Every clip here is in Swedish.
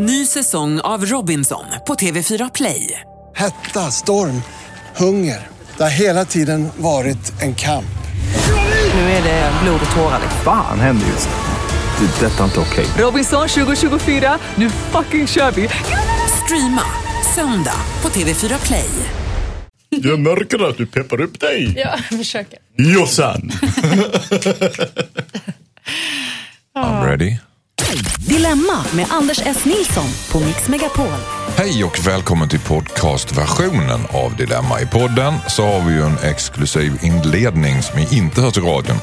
Ny säsong av Robinson på TV4 Play. Hetta, storm, hunger. Det har hela tiden varit en kamp. Nu är det blod och tårar. Fan händer just nu. Det. är Detta är inte okej. Robinson 2024, nu fucking kör vi! Streama söndag på TV4 Play. Jag märker att du peppar upp dig. Ja, jag försöker. Jossan. I'm ready. Dilemma med Anders S. Nilsson på Mix Megapol. Hej och välkommen till podcastversionen av Dilemma. I podden så har vi ju en exklusiv inledning som ni inte hör till radion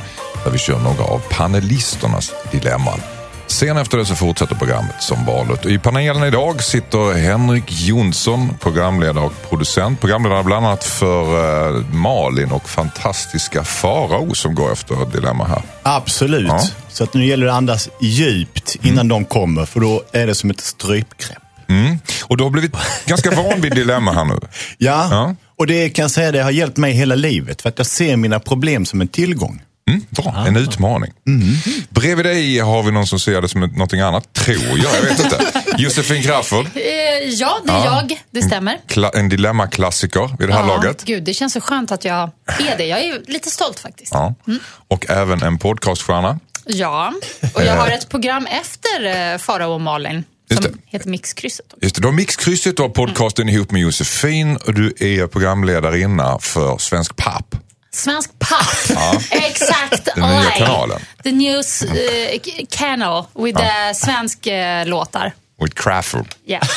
där vi kör några av panelisternas dilemman. Sen efter det så fortsätter programmet som vanligt. I panelen idag sitter Henrik Jonsson, programledare och producent. Programledare bland annat för eh, Malin och fantastiska Farao som går efter Dilemma här. Absolut. Ja. Så att nu gäller det att andas djupt innan de kommer, för då är det som ett strypgrepp. Mm. Och du har blivit ganska van vid Dilemma här nu. Ja, Ja. och det kan jag säga det har hjälpt mig hela livet. För att jag ser mina problem som en tillgång. Mm, bra, en utmaning. Bredvid dig har vi någon som ser det som någonting annat, tror jag. Jag vet inte. Josefin Crafoord, Eh, ja, det är jag. Det stämmer. kla- en dilemmaklassiker vid det här laget. Gud, det känns så skönt att jag är det. Jag är lite stolt faktiskt. Ja. Och även en podcaststjärna. Ja, och jag har ett program efter eh, Farao och Malin Just som det. heter Mixkrysset. Just det, du har mixkrysset, du har podcasten ihop med Josefin och du är programledarinna för Svensk Papp. Svensk papp! Exakt! Den nya kanalen. The news eh, k- channel with the svensk eh, låtar. With Crafoord. Yeah.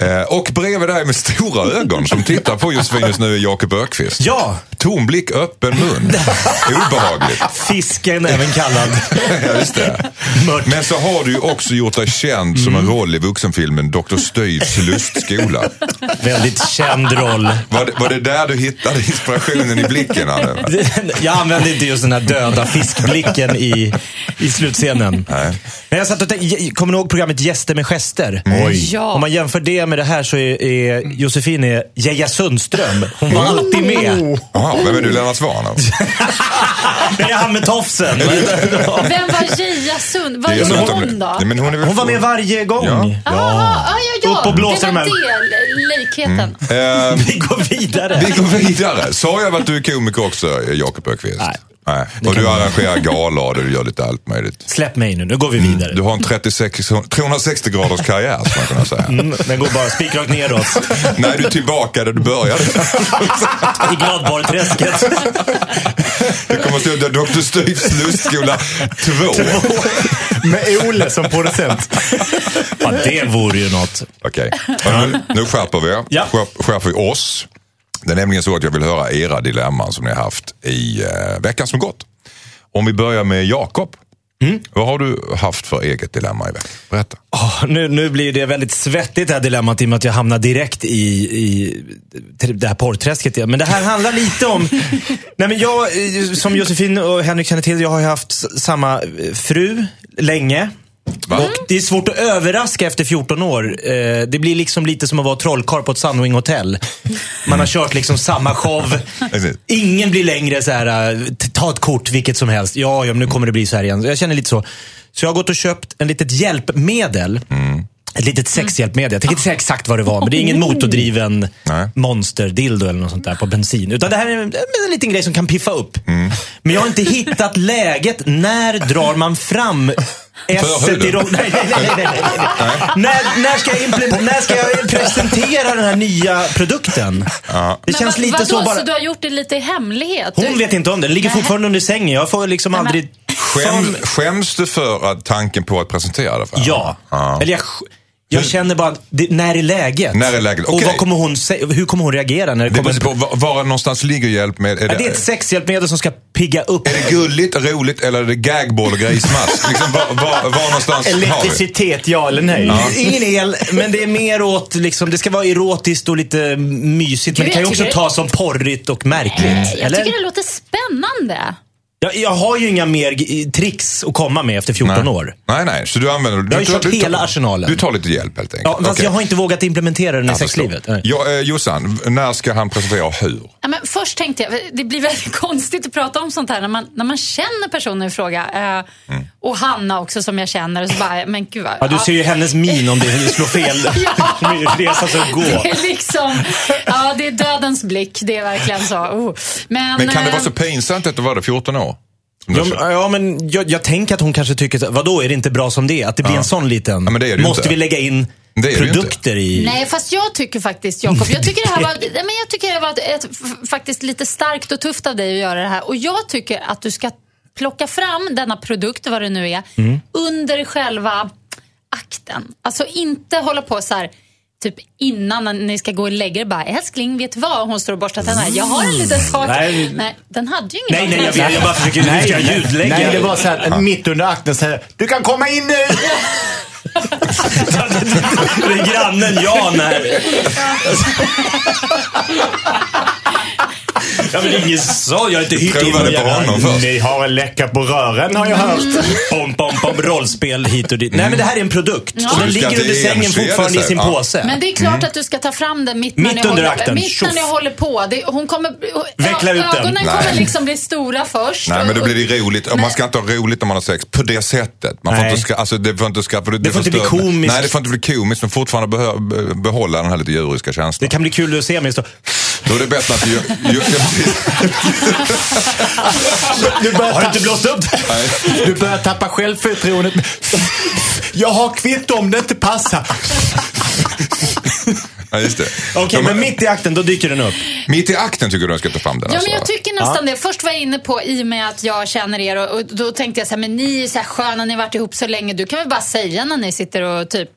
Eh, och bredvid dig med stora ögon som tittar på Josefin just nu är Jakob Ökvist. Ja, Tom blick, öppen mun. Obehagligt. fisken även kallad. Ja, just det. Mört. Men så har du ju också gjort dig känd som en roll i vuxenfilmen Dr. Styvs lustskola. Väldigt känd roll. Var det, var det där du hittade inspirationen i blicken? Anne? Jag använde inte just den här döda fiskblicken i, i slutscenen. Nej. Men jag satt och tänkte, kommer ni ihåg programmet Gäster med gester? Oj. Ja. Om man jämför det med det här så är, är Josefin är Geja Sundström. Hon var alltid med. Jaha, vem är du? Lennart Swahn? alltså? Det är han med tofsen. Vem var Geja Sund? Vad Det är hon då? Nej, men hon, är väl Hon var med varje gång. Ja. Aha, ja, ja, ja. Upp och blåsa det var de det, likheten. Eh, Vi går vidare. vi går vidare. Sa jag att du är komiker också, Jakob Ökvist? Nej. Nej. Och du arrangerar galor och du gör lite allt möjligt. Släpp mig nu, nu går vi vidare. Du har en 36, 360 graders karriär skulle man kunna säga. Mm, den går bara spikrakt neråt. Nej, du är tillbaka där du började. I Gladbarträsket. Det kommer att stå Dr. Styvs lustskola 2. Med Ole som producent. Ja, det vore ju något. Okej, Och nu, nu skärper vi Ja. Skärp, skärper vi oss. Det är nämligen så att jag vill höra era dilemman som ni har haft i eh, veckan som gått. Om vi börjar med Jakob. Mm. Vad har du haft för eget dilemma i veckan? Berätta. Åh, nu, nu blir det väldigt svettigt det här dilemmat i och med att jag hamnar direkt i, i det här porrträsket. igen. Men det här handlar lite om... nej men jag, eh, som Josefin och Henrik känner till, jag har ju haft samma eh, fru länge. Va? Och det är svårt att överraska efter 14 år. Eh, det blir liksom lite som att vara trollkarl på ett Sunwing hotell. Man har kört liksom samma show. Ingen blir längre så här, eh, ta ett kort vilket som helst. Ja, ja, men nu kommer det bli så här igen. Jag känner lite så. Så jag har gått och köpt en litet hjälpmedel. Ett litet sexhjälpmedel. Jag tänker inte säga exakt vad det var, men det är ingen motordriven Nej. monsterdildo eller något sånt där på bensin. Utan det här är en, en liten grej som kan piffa upp. Men jag har inte hittat läget. När drar man fram esset i ro- nej, nej, nej, nej, nej, nej. När, när, ska jag när ska jag presentera den här nya produkten? Det känns Men lite vadå, så bara... Så du har gjort det lite i hemlighet? Hon Du- vet inte om det. Den ligger fortfarande under sängen. Jag får liksom Nej, men- aldrig... Skäm, skäms du för att tanken på att presentera det för henne? Ja. ja. Eller jag, jag känner bara, det, när är läget? När är läget? Och Okej. vad kommer hon hur kommer hon reagera när det Det kommer... beror på var, var någonstans ligger hjälp med. Är Ja, det, det är ett sexhjälpmedel som ska pigga upp. är det gulligt, roligt eller är det gagball och grismask? liksom, var, var, var någonstans? Elektricitet, ja eller nej? Ingen el, men det är mer åt, liksom, det ska vara erotiskt och lite mysigt. Men det kan ju också tas som porrigt och märkligt. Jag eller? tycker det låter spännande. Jag, jag har ju inga mer tricks att komma med efter 14 nej. år. Nej, nej. Så du använder... Du, har ju kört du, hela arsenalen. Du tar lite hjälp helt enkelt. Ja, fast Okej. jag har inte vågat implementera den i Jag sexlivet. Ja, eh, Jossan, när ska han presentera och hur? Ja, men först tänkte jag, det blir väldigt konstigt att prata om sånt här när man, när man känner personen i fråga. Eh, och Hanna också som jag känner. Och så bara, men gud vad, Ja, du ser ju hennes min om det slår fel. Ja. Resa sig och gå. Det är liksom, ja det är dödens blick. Det är verkligen så. Oh. Men, Men kan det vara eh, så pinsamt att du var det 14 år? Ja, men- ja, men jag, jag tänker att hon kanske tycker, vadå, är det inte bra som det? Att det blir Ja. en sån liten... Ja, men det det måste inte. vi lägga in produkter i... Nej, fast jag tycker faktiskt, Jakob, jag tycker det här var, nej, men jag tycker det var ett, faktiskt lite starkt och tufft av dig att göra det här. Och jag tycker att du ska plocka fram denna produkt, vad det nu är, Mm. under själva akten. Alltså inte hålla på så här, typ innan när ni ska gå och lägga er, bara älskling, vet du vad? Hon står och borstar tänderna. Jag har en liten sak. Nej. Nej, den hade ju Nej, ingen nej, jag, vet, jag bara försöker Nej, ska jag nej, ljudlägga. nej, det var så här, mitt under akten säger du kan komma in nu! det är grannen Jan här. Ja, men det är ingen så. Jag har inte hyrt in Provade någon på jävla- honom först. Ni har en läcka på rören har jag hört. Pom, pom, pom, rollspel hit och dit. Nej, men det här är en produkt. Och Så den du ska ligger under sängen enskeda fortfarande i sin Ja. påse. Men det är klart att du ska ta fram den mitt, Mitt när, ni under håller, akten. mitt när ni Tjoff. håller på. Det, hon kommer, Veckla ut den. Ögonen Nej. kommer liksom bli stora först. Nej, men då Och- blir det roligt. Och Man ska inte ha roligt när man har sex på det sättet. Man får Nej. inte ska, alltså, det får inte ska, för Det får inte bli förstör- komiskt. Nej, det får inte bli komiskt, men fortfarande behö, behålla den här lite djuriska Det känslan. kan bli kul att se mig stå... Då är det bättre att du gör... gör- Du börjar, Har du inte tappa, blåst upp? du börjar tappa självförtroendet. Jag har kvitto om det inte passar. ja, just det. Okej, De- men mitt i akten, då dyker den upp. Mitt i akten tycker du jag ska ta fram den? Ja, alltså. men jag tycker nästan det. Först var jag inne på, i och med att jag känner er, och, och då tänkte jag så här, men ni är så här sköna, ni har varit ihop så länge. Du kan väl bara säga när ni sitter och typ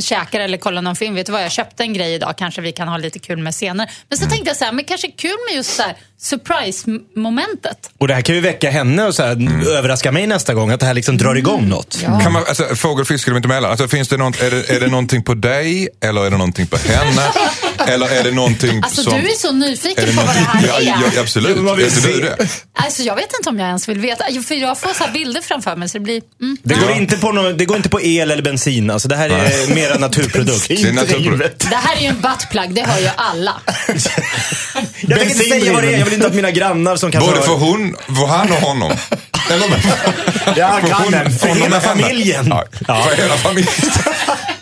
käkar eller kollar någon film. Vet du vad, jag köpte en grej idag, kanske vi kan ha lite kul med senare. Men så Mm. tänkte jag så här, men kanske kul med just så här surprise-momentet. Och det här kan ju väcka henne och så här, Mm. överraska mig nästa gång. Att det här liksom drar igång något. Ja. Kan man, alltså, fågel, fisk eller inte emellan. Alltså, finns det något, är, det, är det någonting på dig eller är det någonting på henne? eller är det någonting Alltså som... du är så nyfiken är det på vad det här är. ja, ja, absolut. Ja, man vill Vet du det? Alltså jag vet inte om jag ens vill veta. Jo, För jag får så här bilder framför mig så det blir... Mm. Det går, inte på no, det går inte på el eller bensin. Alltså, det här är mer en naturprodukt. Det är naturprodukt. Det här är ju en buttplug, det hör ju alla. Jag tänker inte säga vad det är. Jag vill inte att mina grannar som kanske Både för, hon, för han och honom. Eller, Ja, för hon- grannen. För hela familjen. Ja, Ja. För hela familjen.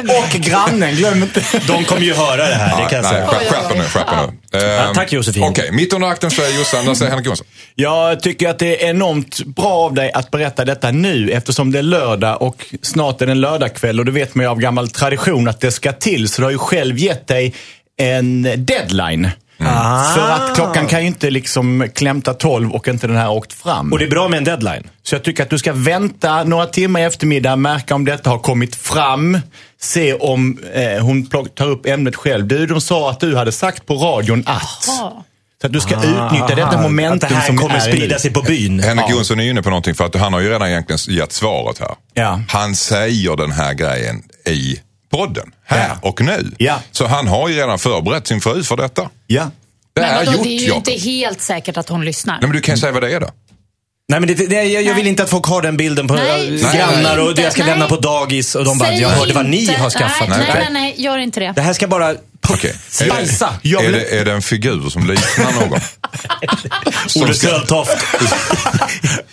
Och grannen, glöm inte. De kommer ju höra det här, det kan jag säga. skärp, nu. Skärp nu. Ehm, tack, Josefin. Okej, mitt under akten säger Jossan, där säger Henrik Jonsson. Jag tycker att det är enormt bra av dig att berätta detta nu eftersom det är lördag och snart är det en lördagkväll och det vet man ju av gammal tradition att det ska till. Så du har ju själv gett dig en deadline. Ah. För att klockan kan ju inte liksom klämta 12 och inte den här åkt fram. Och det är bra med en deadline. Så jag tycker att du ska vänta några timmar i eftermiddag, märka om detta har kommit fram. Se om eh, hon tar upp ämnet själv. Du, de sa att du hade sagt på radion att. Ja. Så att du ska utnyttja detta Att momentum det här som kommer är sprida sig på byn. Henrik Jonsson är inne på någonting för att han har ju redan egentligen gett svaret här. Ja. Han säger den här grejen i podden, här Ja. och nu. Ja. Så han har ju redan förberett sin fru för detta. Ja. Det Men vadå, gjort, det är ju Jakob. inte helt säkert att hon lyssnar. Nej, men du kan ju säga vad det är då. Nej, men det, det, jag, jag vill inte att folk har den bilden på Nej, grannar och inte. jag ska Nej. lämna på dagis och de bara, Säg jag hörde vad ni har skaffat. Nej, nej, Nej. nej, gör inte det. Det här ska bara Okej. Är, spicea. Jag är, det, är det en figur som liknar någon? Olle Söltoft.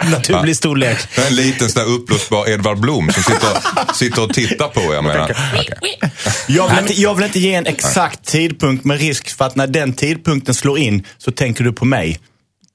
Naturlig storlek. Det är en liten sån där uppblåsbar Edvard Blom som sitter, sitter och tittar på er. Menar. Okej. Jag vill, inte, jag vill inte ge en exakt tidpunkt med risk för att när den tidpunkten slår in så tänker du på mig.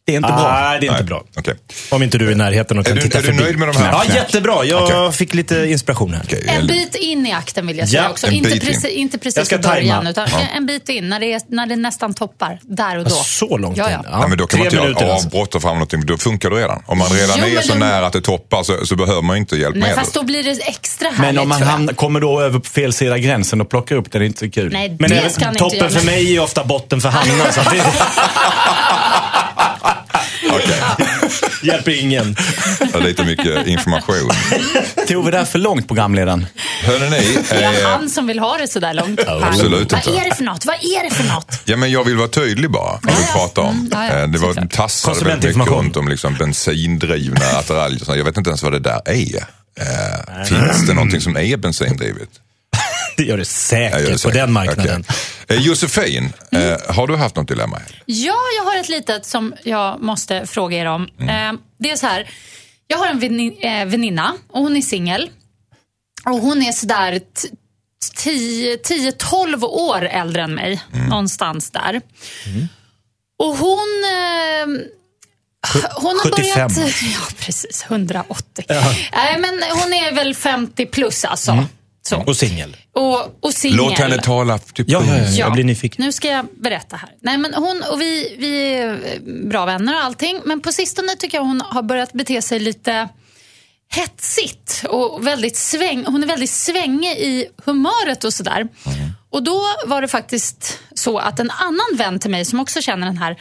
Det är inte bra. Nej, det är inte Nej, bra. okej. Om inte du är i närheten och Är kan du- titta är du förbi. nöjd med de här? Ja, jättebra. Jag Okej. fick lite inspiration här. Okej, En bit in i akten vill jag säga Ja, också. en Inte bit in. precis, inte Jag precis ska i början, utan en bit in. När det, är, när det nästan toppar. Där och då. Så långt ja, in. ja. Nej, men då kan man Tre inte minuter göra alltså. avbrott och fram någonting. Då funkar det redan. Om man redan Jo, är så då- nära att det toppar så, så behöver man inte hjälp Nej, med fast det. då blir det extra härligt Men om man jag. hamnar, kommer då över på fel sida gränsen och plockar upp det, det är inte så kul. Nej, Men det även ska inte toppen för mig är ofta botten för Hanna. så att det Okej, hjälper ingen. det är lite mycket information. Tog vi det här för långt, programledaren? Hörrni, ni, Det är eh, han som vill ha det sådär långt. absolut Vad inte. är det för något? Vad är det för något? Ja, men jag vill vara tydlig bara, vad vi pratar om. ja, ja, Eh, det var tassade väldigt mycket runt om liksom bensindrivna attiraljer. Jag vet inte ens vad det där är. Eh, finns det någonting som är bensindrivet? Det gör det Jag säkert gör det på säkert. den marknaden. Okej. Eh, Josefin, Mm. eh, har du haft något dilemma? Ja, jag har ett litet som jag måste fråga er om. Mm. Eh, det är så här. jag har en vänin- väninna och hon är singel. Och hon är sådär t- 10 10-12 år äldre än mig. Någonstans där. Och hon... Hon har 75 börjat... Ja, precis. 180. Nej, men hon är väl 50 plus alltså. Så. Och singel. Och, och singel. Låt henne tala. Typ, Ja, ja, ja, Ja. jag blir nyfiken. Nu ska jag berätta här. Nej, men hon och vi, vi är bra vänner och allting. Men på sistone tycker jag hon har börjat bete sig lite hetsigt. Och väldigt sväng, hon är väldigt svängig i humöret och sådär. Och då var det faktiskt så att en annan vän till mig som också känner den här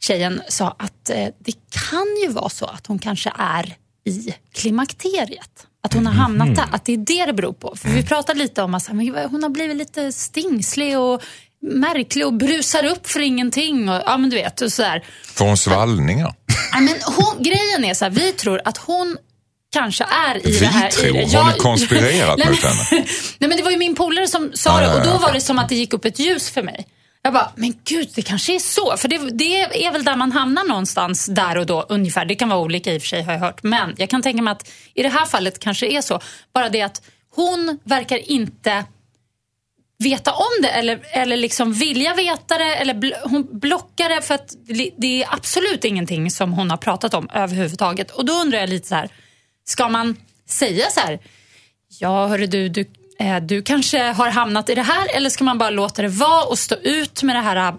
tjejen sa att eh, det kan ju vara så att hon kanske är i klimakteriet. Att hon har hamnat där, att det är det det beror på. För vi pratade lite om att hon har blivit lite stingslig och märklig och brusar upp för ingenting. Och, ja, men du vet, och sådär. Får hon svallningar? Nej, men hon, grejen är så här, vi tror att hon kanske är i Vi det här. tror? i det. Har ni konspirerat mot henne? Nej men det var ju min polare som sa Ah, det ja, och då ja, var det som att det gick upp ett ljus för mig. Jag bara, men gud det kanske är så. För det, det är väl där man hamnar någonstans där och då ungefär. Det kan vara olika i och för sig har jag hört. Men jag kan tänka mig att i det här fallet kanske är så. Bara det att hon verkar inte veta om det eller, eller liksom vilja veta det eller bl- hon blockar det för att det- är absolut ingenting som hon har pratat om överhuvudtaget. Och då undrar jag lite så här, ska man säga så här, ja hörru du, du, du kanske har hamnat i det här eller ska man bara låta det vara och stå ut med det här eh,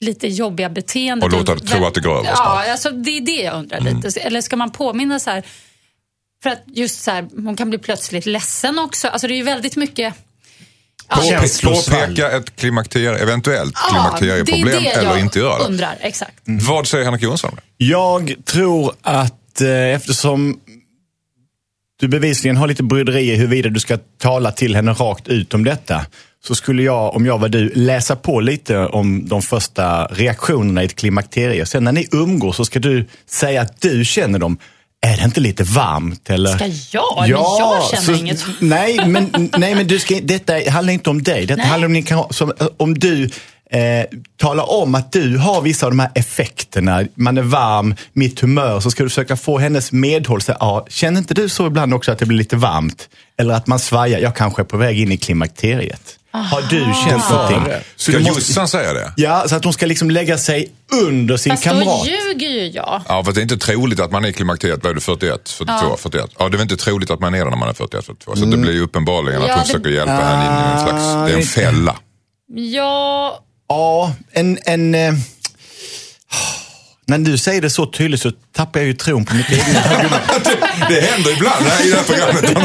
lite jobbiga beteendet? Och låta det tro att det går över. Ja, alltså, det är det jag undrar lite. Eller ska man påminna så här, för att just så här, hon kan bli plötsligt ledsen också. Alltså det är ju väldigt mycket Känslosvall. påpeka ett klimakterie, eventuellt Ja, klimakterieproblem det är det eller jag inte göra det. undrar. Exakt. Vad säger Henrik Jonsson? Jag tror att eh, eftersom du bevisligen har lite bryderi i huruvida du ska tala till henne rakt ut om detta. Så skulle jag, om jag var du, läsa på lite om de första reaktionerna i ett klimakterie. Sen när ni umgås så ska du säga att du känner dem. Är det inte lite varmt? Eller? Ska jag? Men jag känner inget. Nej, men, nej, men du ska, detta handlar inte om dig. Detta Nej. handlar om, om du eh, talar om att du har vissa av de här effekterna. Man är varm, mitt humör. Så ska du försöka få hennes medhåll. Så, ja, känner inte du så ibland också att det blir lite varmt? Eller att man svajar, jag kanske är på väg in i klimakteriet. Har du känt någonting? Ska måste- Jossan säga det? Ja, så att hon ska liksom lägga sig under sin Fast då kamrat. ljuger ju jag. Ja, för det är inte troligt att man är i klimakteriet. Vad är du, 41, 42, Ja. 41? Ja, det är inte troligt att man är det när man är 41, 42. Så det blir ju uppenbarligen att Ja, hon det- försöker hjälpa henne in i en slags... Det är en fälla. Ja, Ja, en... en eh, när du säger det så tydligt så tappar jag ju tron på mitt eget argument. Det händer ibland här i det här programmet.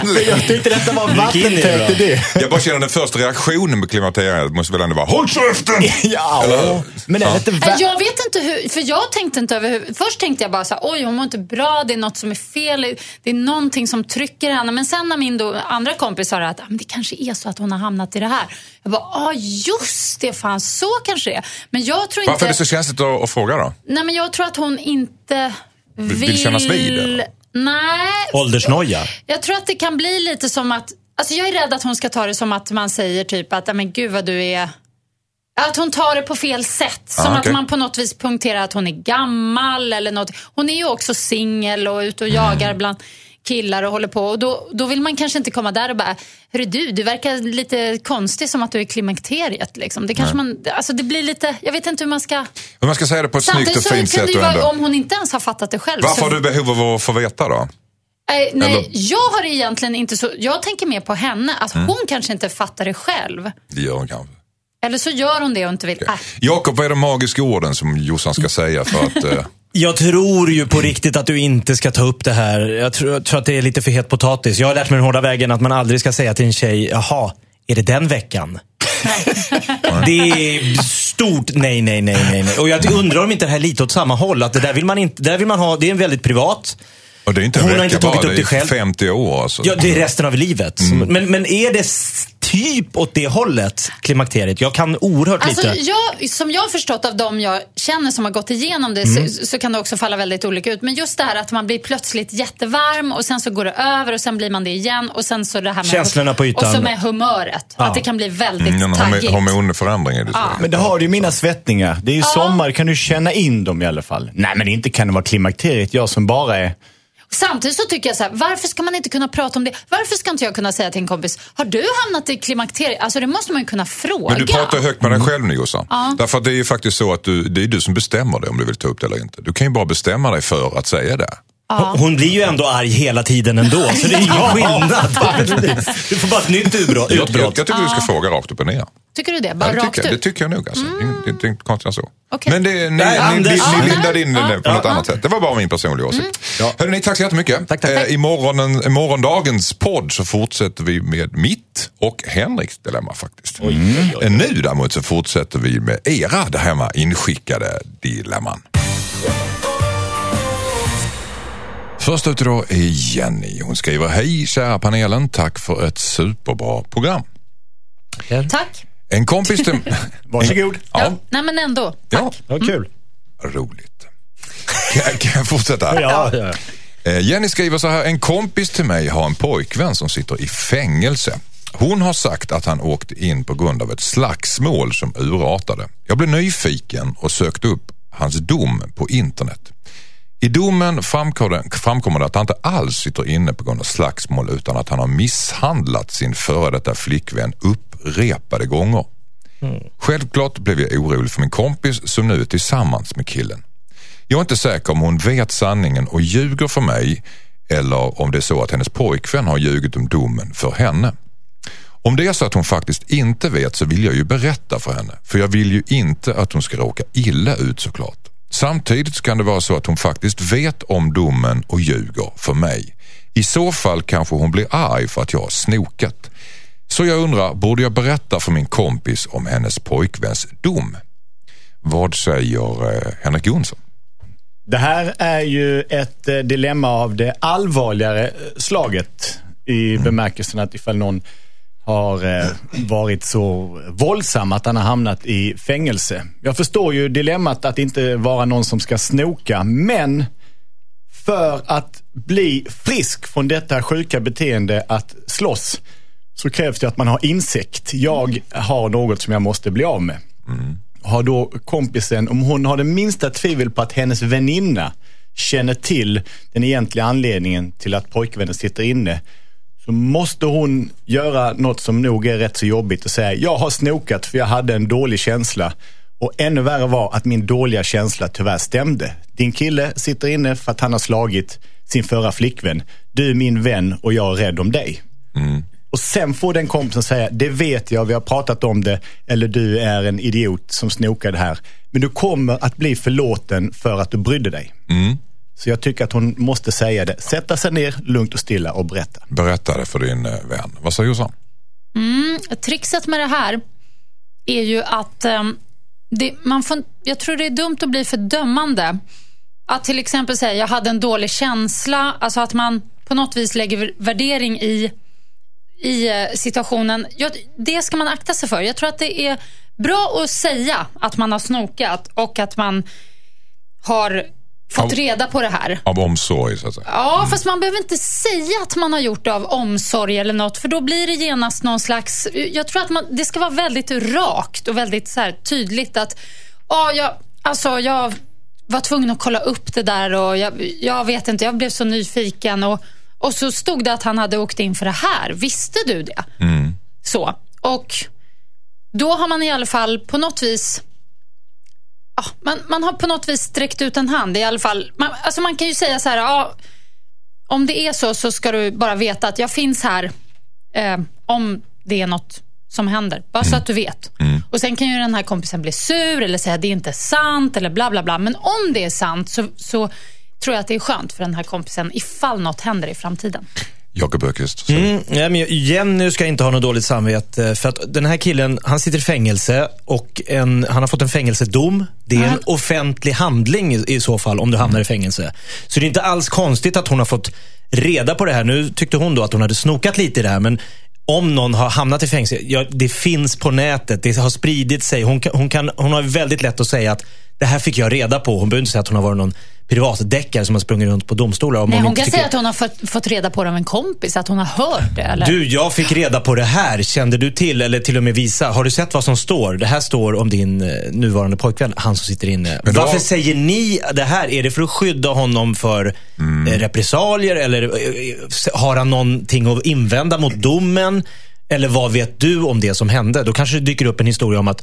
anledning. Jag tyckte detta var vattentätt idé. Jag bara känner den första reaktionen på klimakteriet måste väl ändå vara Håll käften! Ja, Eller- men är det Ja. inte värt... Jag vet inte hur, för jag tänkte inte över Först tänkte jag bara så här, oj hon mår inte bra, det är något som är fel, det är någonting som trycker henne. Men sen när min då, andra kompis sa att ah, men det kanske är så att hon har hamnat i det här. Jag bara, ja ah, just det, fan så kanske det är. Men jag tror Varför inte... är det så känsligt att, att fråga då? Nej men jag tror att hon inte vill... vill kännas vid, eller? Nej. Åldersnoja. Jag tror att det kan bli lite som att, alltså jag är rädd att hon ska ta det som att man säger typ att, "Ja, men gud vad du är att hon tar det på fel sätt. Som Ah, okej. att man på något vis punkterar att hon är gammal eller något. Hon är ju också singel och ute och jagar bland killar och håller på. Och då, då vill man kanske inte komma där och bara, hörru du, du verkar lite konstig som att du är klimakteriet. Liksom. Det kanske man, alltså det blir lite, jag vet inte hur man ska... Hur man ska säga det på ett snyggt och fint sätt. ju vara, om hon inte ens har fattat det själv. Varför så, har du behov av att få veta då? Nej, nej Eller- jag har egentligen inte så... Jag tänker mer på henne, att Mm. hon kanske inte fattar det själv. Det gör hon kanske. Eller så gör hon det och inte vill. Äh. Jakob, vad är de magiska orden som Jossan ska säga för att... Jag tror ju på riktigt att du inte ska ta upp det här. Jag tror, jag tror att det är lite för het potatis. Jag har lärt mig den hårda vägen att man aldrig ska säga till en tjej, jaha, är det den veckan? det är stort nej, nej, nej, nej, nej. Och jag undrar om inte det här är lite åt samma håll. Att det där vill man inte, där vill man ha, det är en väldigt privat. och det är inte en Hon har vecka inte tagit bara, upp det det själv. 50 år alltså. Ja, det är resten av livet. Men, men är det typ åt det hållet, klimakteriet? Jag kan oerhört Alltså, lite. jag, som jag har förstått av dem jag känner som har gått igenom det Mm. så, så kan det också falla väldigt olika ut. Men just det här att man blir plötsligt jättevarm och sen så går det över och sen blir man det igen. Och sen så det här med, Känslorna på ytan. Och så med humöret. Att det kan bli väldigt Mm, taggigt. hormon- hormonförändring är det så. Men det har du ju mina svettningar. Det är ju sommar, kan du känna in dem i alla fall? Nej, men inte kan det vara klimakteriet. Jag som bara är Samtidigt så tycker jag så här, varför ska man inte kunna prata om det? Varför ska inte jag kunna säga till en kompis, har du hamnat i klimakteriet? Alltså det måste man ju kunna fråga. Men du pratar högt med dig själv nu Jossan. Därför att det är ju faktiskt så att du, det är du som bestämmer det om du vill ta upp det eller inte. Du kan ju bara bestämma dig för att säga det. Hon- Hon blir ju ändå arg hela tiden ändå, så det är ingen skillnad. Du får bara ett nytt utbrott. Jag, jag, jag tycker du ska fråga rakt upp och ner. Tycker du det? Ja, Bara det, rakt tycker jag, det ut? tycker jag nog. Alltså. Det, det är inte konstigt än så. Okej. Men det, ni, Nej, ni, ni, ni Ja. lindade in det Ja. på något Ja. annat sätt. Det var bara min personliga åsikt. Ja. Hörrni, tack så jättemycket. Tack, tack. Eh, I, morgonen, morgondagens podd så fortsätter vi med mitt och Henriks dilemma faktiskt. Eh, Nu däremot så fortsätter vi med era hemma inskickade dilemman. Först ut idag är Jenny. Hon skriver Hej kära panelen, tack för ett superbra program. Tack. En kompis till... Varsågod. Ja, Nej men ändå. ja, Ja, kul. roligt. Kan, kan jag fortsätta? Ja, ja. Eh, Jenny skriver så här, en kompis till mig har en pojkvän som sitter i fängelse. Hon har sagt att han åkte in på grund av ett slagsmål som urartade. Jag blev nyfiken och sökte upp hans dom på internet. I domen framkommer det att han inte alls sitter inne på grund av slagsmål utan att han har misshandlat sin före detta flickvän upprepade gånger. Självklart blev jag orolig för min kompis som nu är tillsammans med killen. Jag är inte säker om hon vet sanningen och ljuger för mig eller om det är så att hennes pojkvän har ljugit om domen för henne. Om det är så att hon faktiskt inte vet så vill jag ju berätta för henne. För jag vill ju inte att hon ska råka illa ut såklart. Samtidigt kan det vara så att hon faktiskt vet om domen och ljuger för mig. I så fall kanske hon blir arg för att jag har snokat. Så jag undrar, borde jag berätta för min kompis om hennes pojkväns dom? Vad säger eh, Henrik Jonsson? Det här är ju ett eh, dilemma av det allvarligare eh, slaget i bemärkelsen att ifall någon har eh, varit så våldsam att han har hamnat i fängelse. Jag förstår ju dilemmat att inte vara någon som ska snoka, men för att bli frisk från detta sjuka beteende att slåss så krävs det att man har insikt. Jag har något som jag måste bli av med. Har då kompisen, om hon har det minsta tvivel på att hennes väninna känner till den egentliga anledningen till att pojkvännen sitter inne, så måste hon göra något som nog är rätt så jobbigt och säga, jag har snokat för jag hade en dålig känsla. Och ännu värre var att min dåliga känsla tyvärr stämde. Din kille sitter inne för att han har slagit sin förra flickvän. Du är min vän och jag är rädd om dig. Och sen får den kompisen säga, det vet jag, vi har pratat om det, eller du är en idiot som snokade här. Men du kommer att bli förlåten för att du brydde dig. Så jag tycker att hon måste säga det. Sätta sig ner lugnt och stilla och berätta. Berätta det för din eh, vän. Vad säger Jossan? Trixet med det här är ju att ehm, det, man får, jag tror det är dumt att bli för dömande. Att till exempel säga jag hade en dålig känsla, alltså att man på något vis lägger värdering i, i eh, situationen. Jag, det ska man akta sig för. Jag tror att det är bra att säga att man har snokat och att man har fått reda på det här. Av omsorg så att säga. Ja, fast man behöver inte säga att man har gjort det av omsorg eller något, för då blir det genast någon slags... Jag tror att man, det ska vara väldigt rakt och väldigt så här tydligt att ja, jag, alltså, jag var tvungen att kolla upp det där och jag, jag vet inte, jag blev så nyfiken och, och så stod det att han hade åkt in för det här. Visste du det? Så. Och då har man i alla fall på något vis ja, man, man har på något vis sträckt ut en hand. I alla fall, man, alltså man kan ju säga så här, ja, om det är så så ska du bara veta att jag finns här eh, om det är något som händer. Bara så att du vet. Och Sen kan ju den här kompisen bli sur eller säga det är inte sant eller bla bla bla. Men om det är sant så, så tror jag att det är skönt för den här kompisen ifall något händer i framtiden. Jakob Öqvist. Mm, ja, men Jenny ska inte ha något dåligt samvete. För att den här killen, han sitter i fängelse och en, han har fått en fängelsedom. Det är en offentlig handling i, i så fall om du hamnar i fängelse. Så det är inte alls konstigt att hon har fått reda på det här. Nu tyckte hon då att hon hade snokat lite i det här. Men om någon har hamnat i fängelse, ja, det finns på nätet. Det har spridit sig. Hon, kan, hon, kan, hon har väldigt lätt att säga att det här fick jag reda på. Hon behöver inte säga att hon har varit någon privatdeckare som har sprungit runt på domstolar. Om Nej, hon inte kan tycker- säga att hon har fått, fått reda på det av en kompis, att hon har hört det. Eller? Du, jag fick reda på det här. Kände du till, eller till och med visa? Har du sett vad som står? Det här står om din eh, nuvarande pojkvän, han som sitter inne. Då- Varför säger ni det här? Är det för att skydda honom för Mm. eh, repressalier? Eller eh, har han någonting att invända mot domen? Eller vad vet du om det som hände? Då kanske det dyker upp en historia om att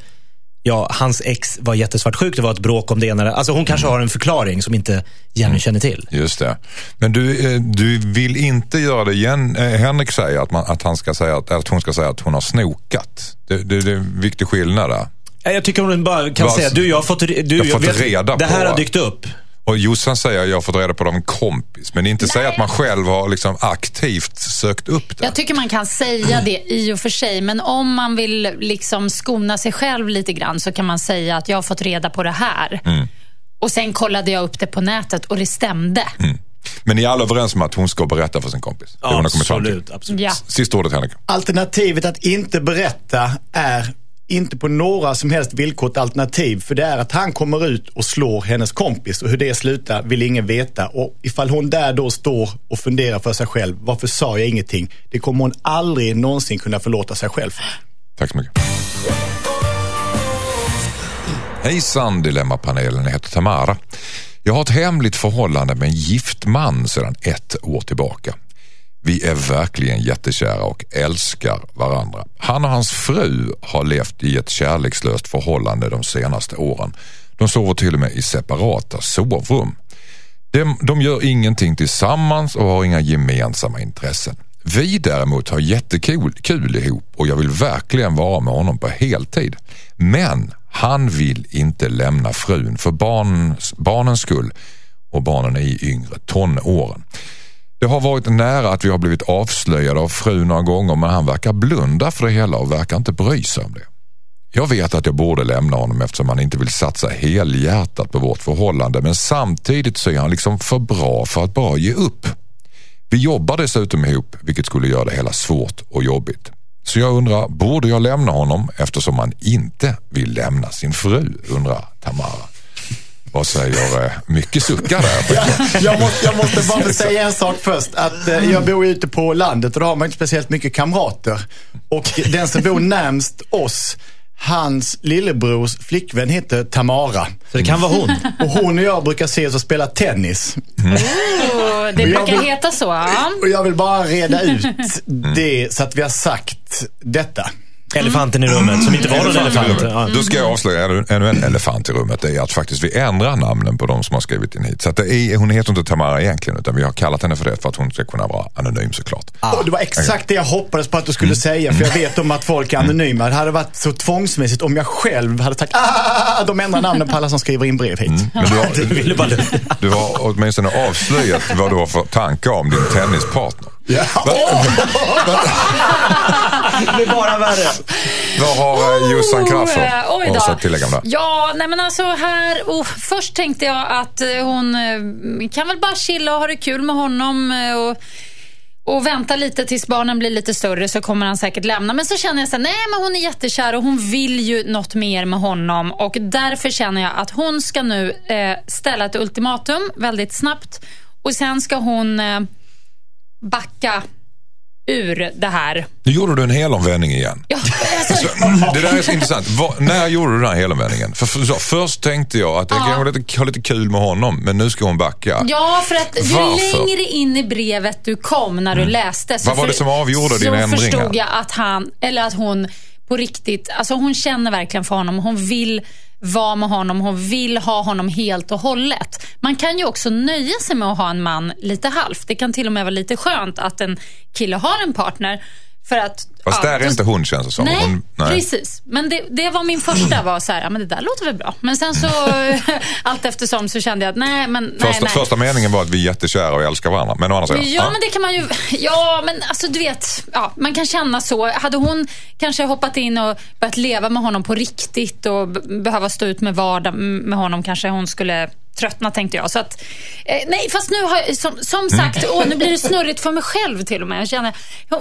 ja, hans ex var jättesvartsjuk, det var ett bråk om det ena. Alltså hon Mm. kanske har en förklaring som inte Jenny känner till. Just det. Men du, eh, du vill inte göra det igen. Eh, Henrik säger att, man, att, han ska säga att, att hon ska säga att hon har snokat. Det, det, det är en viktig skillnad där. Ja, Jag tycker hon bara kan Vad- säga, du jag har fått, du, Jag har fått vet, reda det här på- har dykt upp. Och Jossan säger att jag har fått reda på det av en kompis. Men inte säga att man själv har liksom aktivt sökt upp det. Jag tycker man kan säga det i och för sig, men om man vill liksom skona sig själv lite grann så kan man säga att jag har fått reda på det här. Mm. Och sen kollade jag upp det på nätet och det stämde. Men ni är alla överens om att hon ska berätta för sin kompis? Det hon har kommit fram till. Absolut, absolut. Ja. Sista ordet Henrik. Alternativet att inte berätta är inte på några som helst villkor ett alternativ. För det är att han kommer ut och slår hennes kompis och hur det slutar vill ingen veta. Och ifall hon där då står och funderar för sig själv, varför sa jag ingenting? Det kommer hon aldrig någonsin kunna förlåta sig själv för. Tack så mycket. Hejsan Dilemmapanelen, jag heter Tamara. Jag har ett hemligt förhållande med en gift man sedan ett år tillbaka. Vi är verkligen jättekära och älskar varandra. Han och hans fru har levt i ett kärlekslöst förhållande de senaste åren. De sover till och med i separata sovrum. De, de gör ingenting tillsammans och har inga gemensamma intressen. Vi däremot har jättekul kul ihop och jag vill verkligen vara med honom på heltid. Men han vill inte lämna frun för barnens, barnens skull och barnen är i yngre tonåren. Det har varit nära att vi har blivit avslöjade av frun några gånger men han verkar blunda för det hela och verkar inte bry sig om det. Jag vet att jag borde lämna honom eftersom han inte vill satsa helhjärtat på vårt förhållande men samtidigt så är han liksom för bra för att bara ge upp. Vi jobbar dessutom ihop vilket skulle göra det hela svårt och jobbigt. Så jag undrar, borde jag lämna honom eftersom han inte vill lämna sin fru? undrar Tamara. Vad säger eh, mycket suckar där? Jag måste, jag måste bara säga en sak först. Att, eh, jag bor ute på landet och då har man inte speciellt mycket kamrater. Och den som bor närmst oss, hans lillebrors flickvän heter Tamara. Så det kan vara hon. Och hon och jag brukar ses och spela tennis. Oh, det brukar vill- heta så. ja. Och jag vill bara reda ut det så att vi har sagt detta. Elefanten i rummet, som inte var någon elefant. Ja. Då ska jag avslöja ännu- ännu en elefant i rummet. Det är att faktiskt vi ändrar namnen på de som har skrivit in hit. Så att det är, hon heter inte Tamara egentligen utan vi har kallat henne för det för att hon ska kunna vara anonym såklart. Och det var exakt det jag hoppades på att du skulle säga. För jag vet om att folk är anonyma. Det hade varit så tvångsmässigt om jag själv hade sagt ah, de ändrar namnen på alla som skriver in brev hit. Men du har, ville bara lugna. du har åtminstone avslöjat vad du har för tankar om din tennispartner. Ja. Det blir bara värre. Vad har Jossan Oh, eh, oj att tillägga om det? Ja, nej men alltså här... Oh, först tänkte jag att eh, hon eh, kan väl bara chilla och ha det kul med honom. Och, och vänta lite tills barnen blir lite större så kommer han säkert lämna. Men så känner jag så här, nej men hon är jättekär och hon vill ju något mer med honom. Och därför känner jag att hon ska nu eh, ställa ett ultimatum väldigt snabbt. Och sen ska hon eh, backa ur det här. Nu gjorde du en helomvändning igen. Ja, alltså, Det där är så intressant. Vad- när gjorde du den här helomvändningen? För, för, så, först tänkte jag att jag Ja. kan ha lite, ha lite kul med honom, men nu ska hon backa. Ja, för att ju Varför? Mm. längre in i brevet du kom när du läste så, Vad var det som avgjorde så din ändring här? förstod jag att han, eller att hon på riktigt, alltså hon känner verkligen för honom. Hon vill vara med honom, hon vill ha honom helt och hållet. Man kan ju också nöja sig med att ha en man lite halvt. Det kan till och med vara lite skönt att en kille har en partner. För att, Fast där är inte hon känns det som. Nej, Hon, precis. Men det, det var min första, var så här, ja, men det där låter väl bra. Men sen så, allt eftersom så kände jag att nej, men nej, Första, nej. första meningen var att vi är jättekära och älskar varandra. Men å andra sidan. Ja, men det kan man ju... Ja, men alltså du vet, ja, man kan känna så. Hade hon kanske hoppat in och börjat leva med honom på riktigt och behöva stå ut med vardag med honom kanske hon skulle tröttna tänkte jag. Så att, eh, nej, fast nu har jag, som, som sagt, åh, nu blir det snurrigt för mig själv till och med. Jag känner,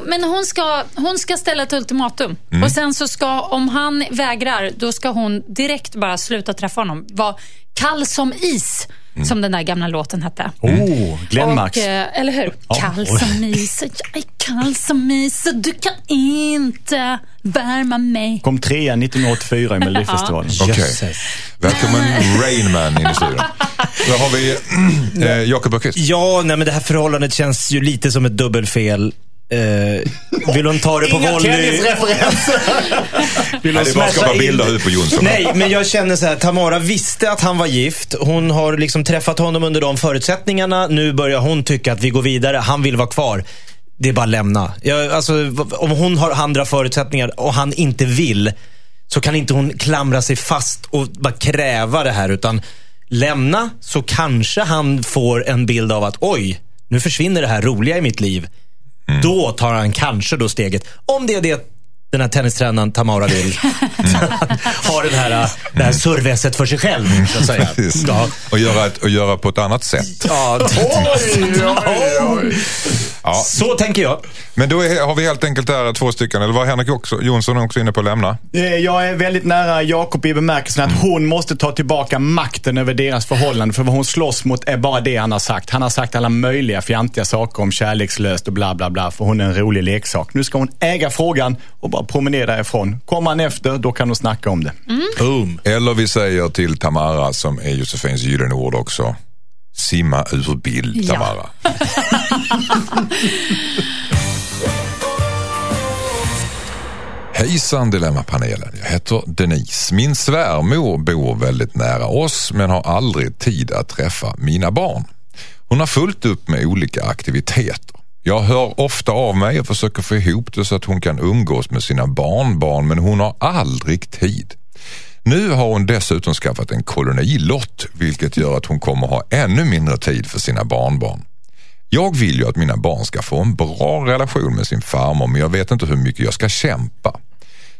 men hon ska, hon ska ställa ett ultimatum. Och sen så ska, om han vägrar, då ska hon direkt bara sluta träffa honom. Vara Kall som is, Mm. som den där gamla låten hette. Oh, Glenmarks. Och, eh, eller hur? Kall som is, jag är kall som is och du kan inte värma mig. Kom trea 1984 i Melodifestivalen. Okej. Jösses. Välkommen Rainman in i studion. Då har vi eh, Jakob Öqvist. Ja, nej, men det här förhållandet känns ju lite som ett dubbelfel. Eh, vill hon ta det på Inga volley? tennisreferenser! Vill Nej, hon det är bara att skapa bilder ut på Jonsson. Nej, men jag känner så här. Tamara visste att han var gift. Hon har liksom träffat honom under de förutsättningarna. Nu börjar hon tycka att vi går vidare. Han vill vara kvar. Det är bara att lämna. Jag, alltså, om hon har andra förutsättningar och han inte vill, så kan inte hon klamra sig fast och bara kräva det här. Utan lämna, så kanske han får en bild av att oj, nu försvinner det här roliga i mitt liv. Då tar han kanske då steget. Om det är det den här tennistränaren Tamara vill. ha den här, det här surveset för sig själv, så att säga. Ja. Och, göra ett, och göra på ett annat sätt. Ja, Ja. så tänker jag. Men då är, har vi helt enkelt där två stycken, eller var Henrik också, Jonsson också inne på att lämna? Eh, Jag är väldigt nära Jakob i bemärkelsen att hon måste ta tillbaka makten över deras förhållande. För vad hon slåss mot är bara det han har sagt. Han har sagt alla möjliga fjantiga saker om kärlekslöst och bla bla bla. För hon är en rolig leksak. Nu ska hon äga frågan och bara promenera ifrån. Kommer han efter, då kan hon snacka om det. Boom. Eller vi säger till Tamara, som är Josefins gyllene ord också, simma ur bild Ja. Tamara. Hejsan Dilemmapanelen, jag heter Denise. Min svärmor bor väldigt nära oss men har aldrig tid att träffa mina barn. Hon har fullt upp med olika aktiviteter. Jag hör ofta av mig och försöker få ihop det så att hon kan umgås med sina barnbarn men hon har aldrig tid. Nu har hon dessutom skaffat en kolonilott vilket gör att hon kommer ha ännu mindre tid för sina barnbarn. Jag vill ju att mina barn ska få en bra relation med sin farmor men jag vet inte hur mycket jag ska kämpa.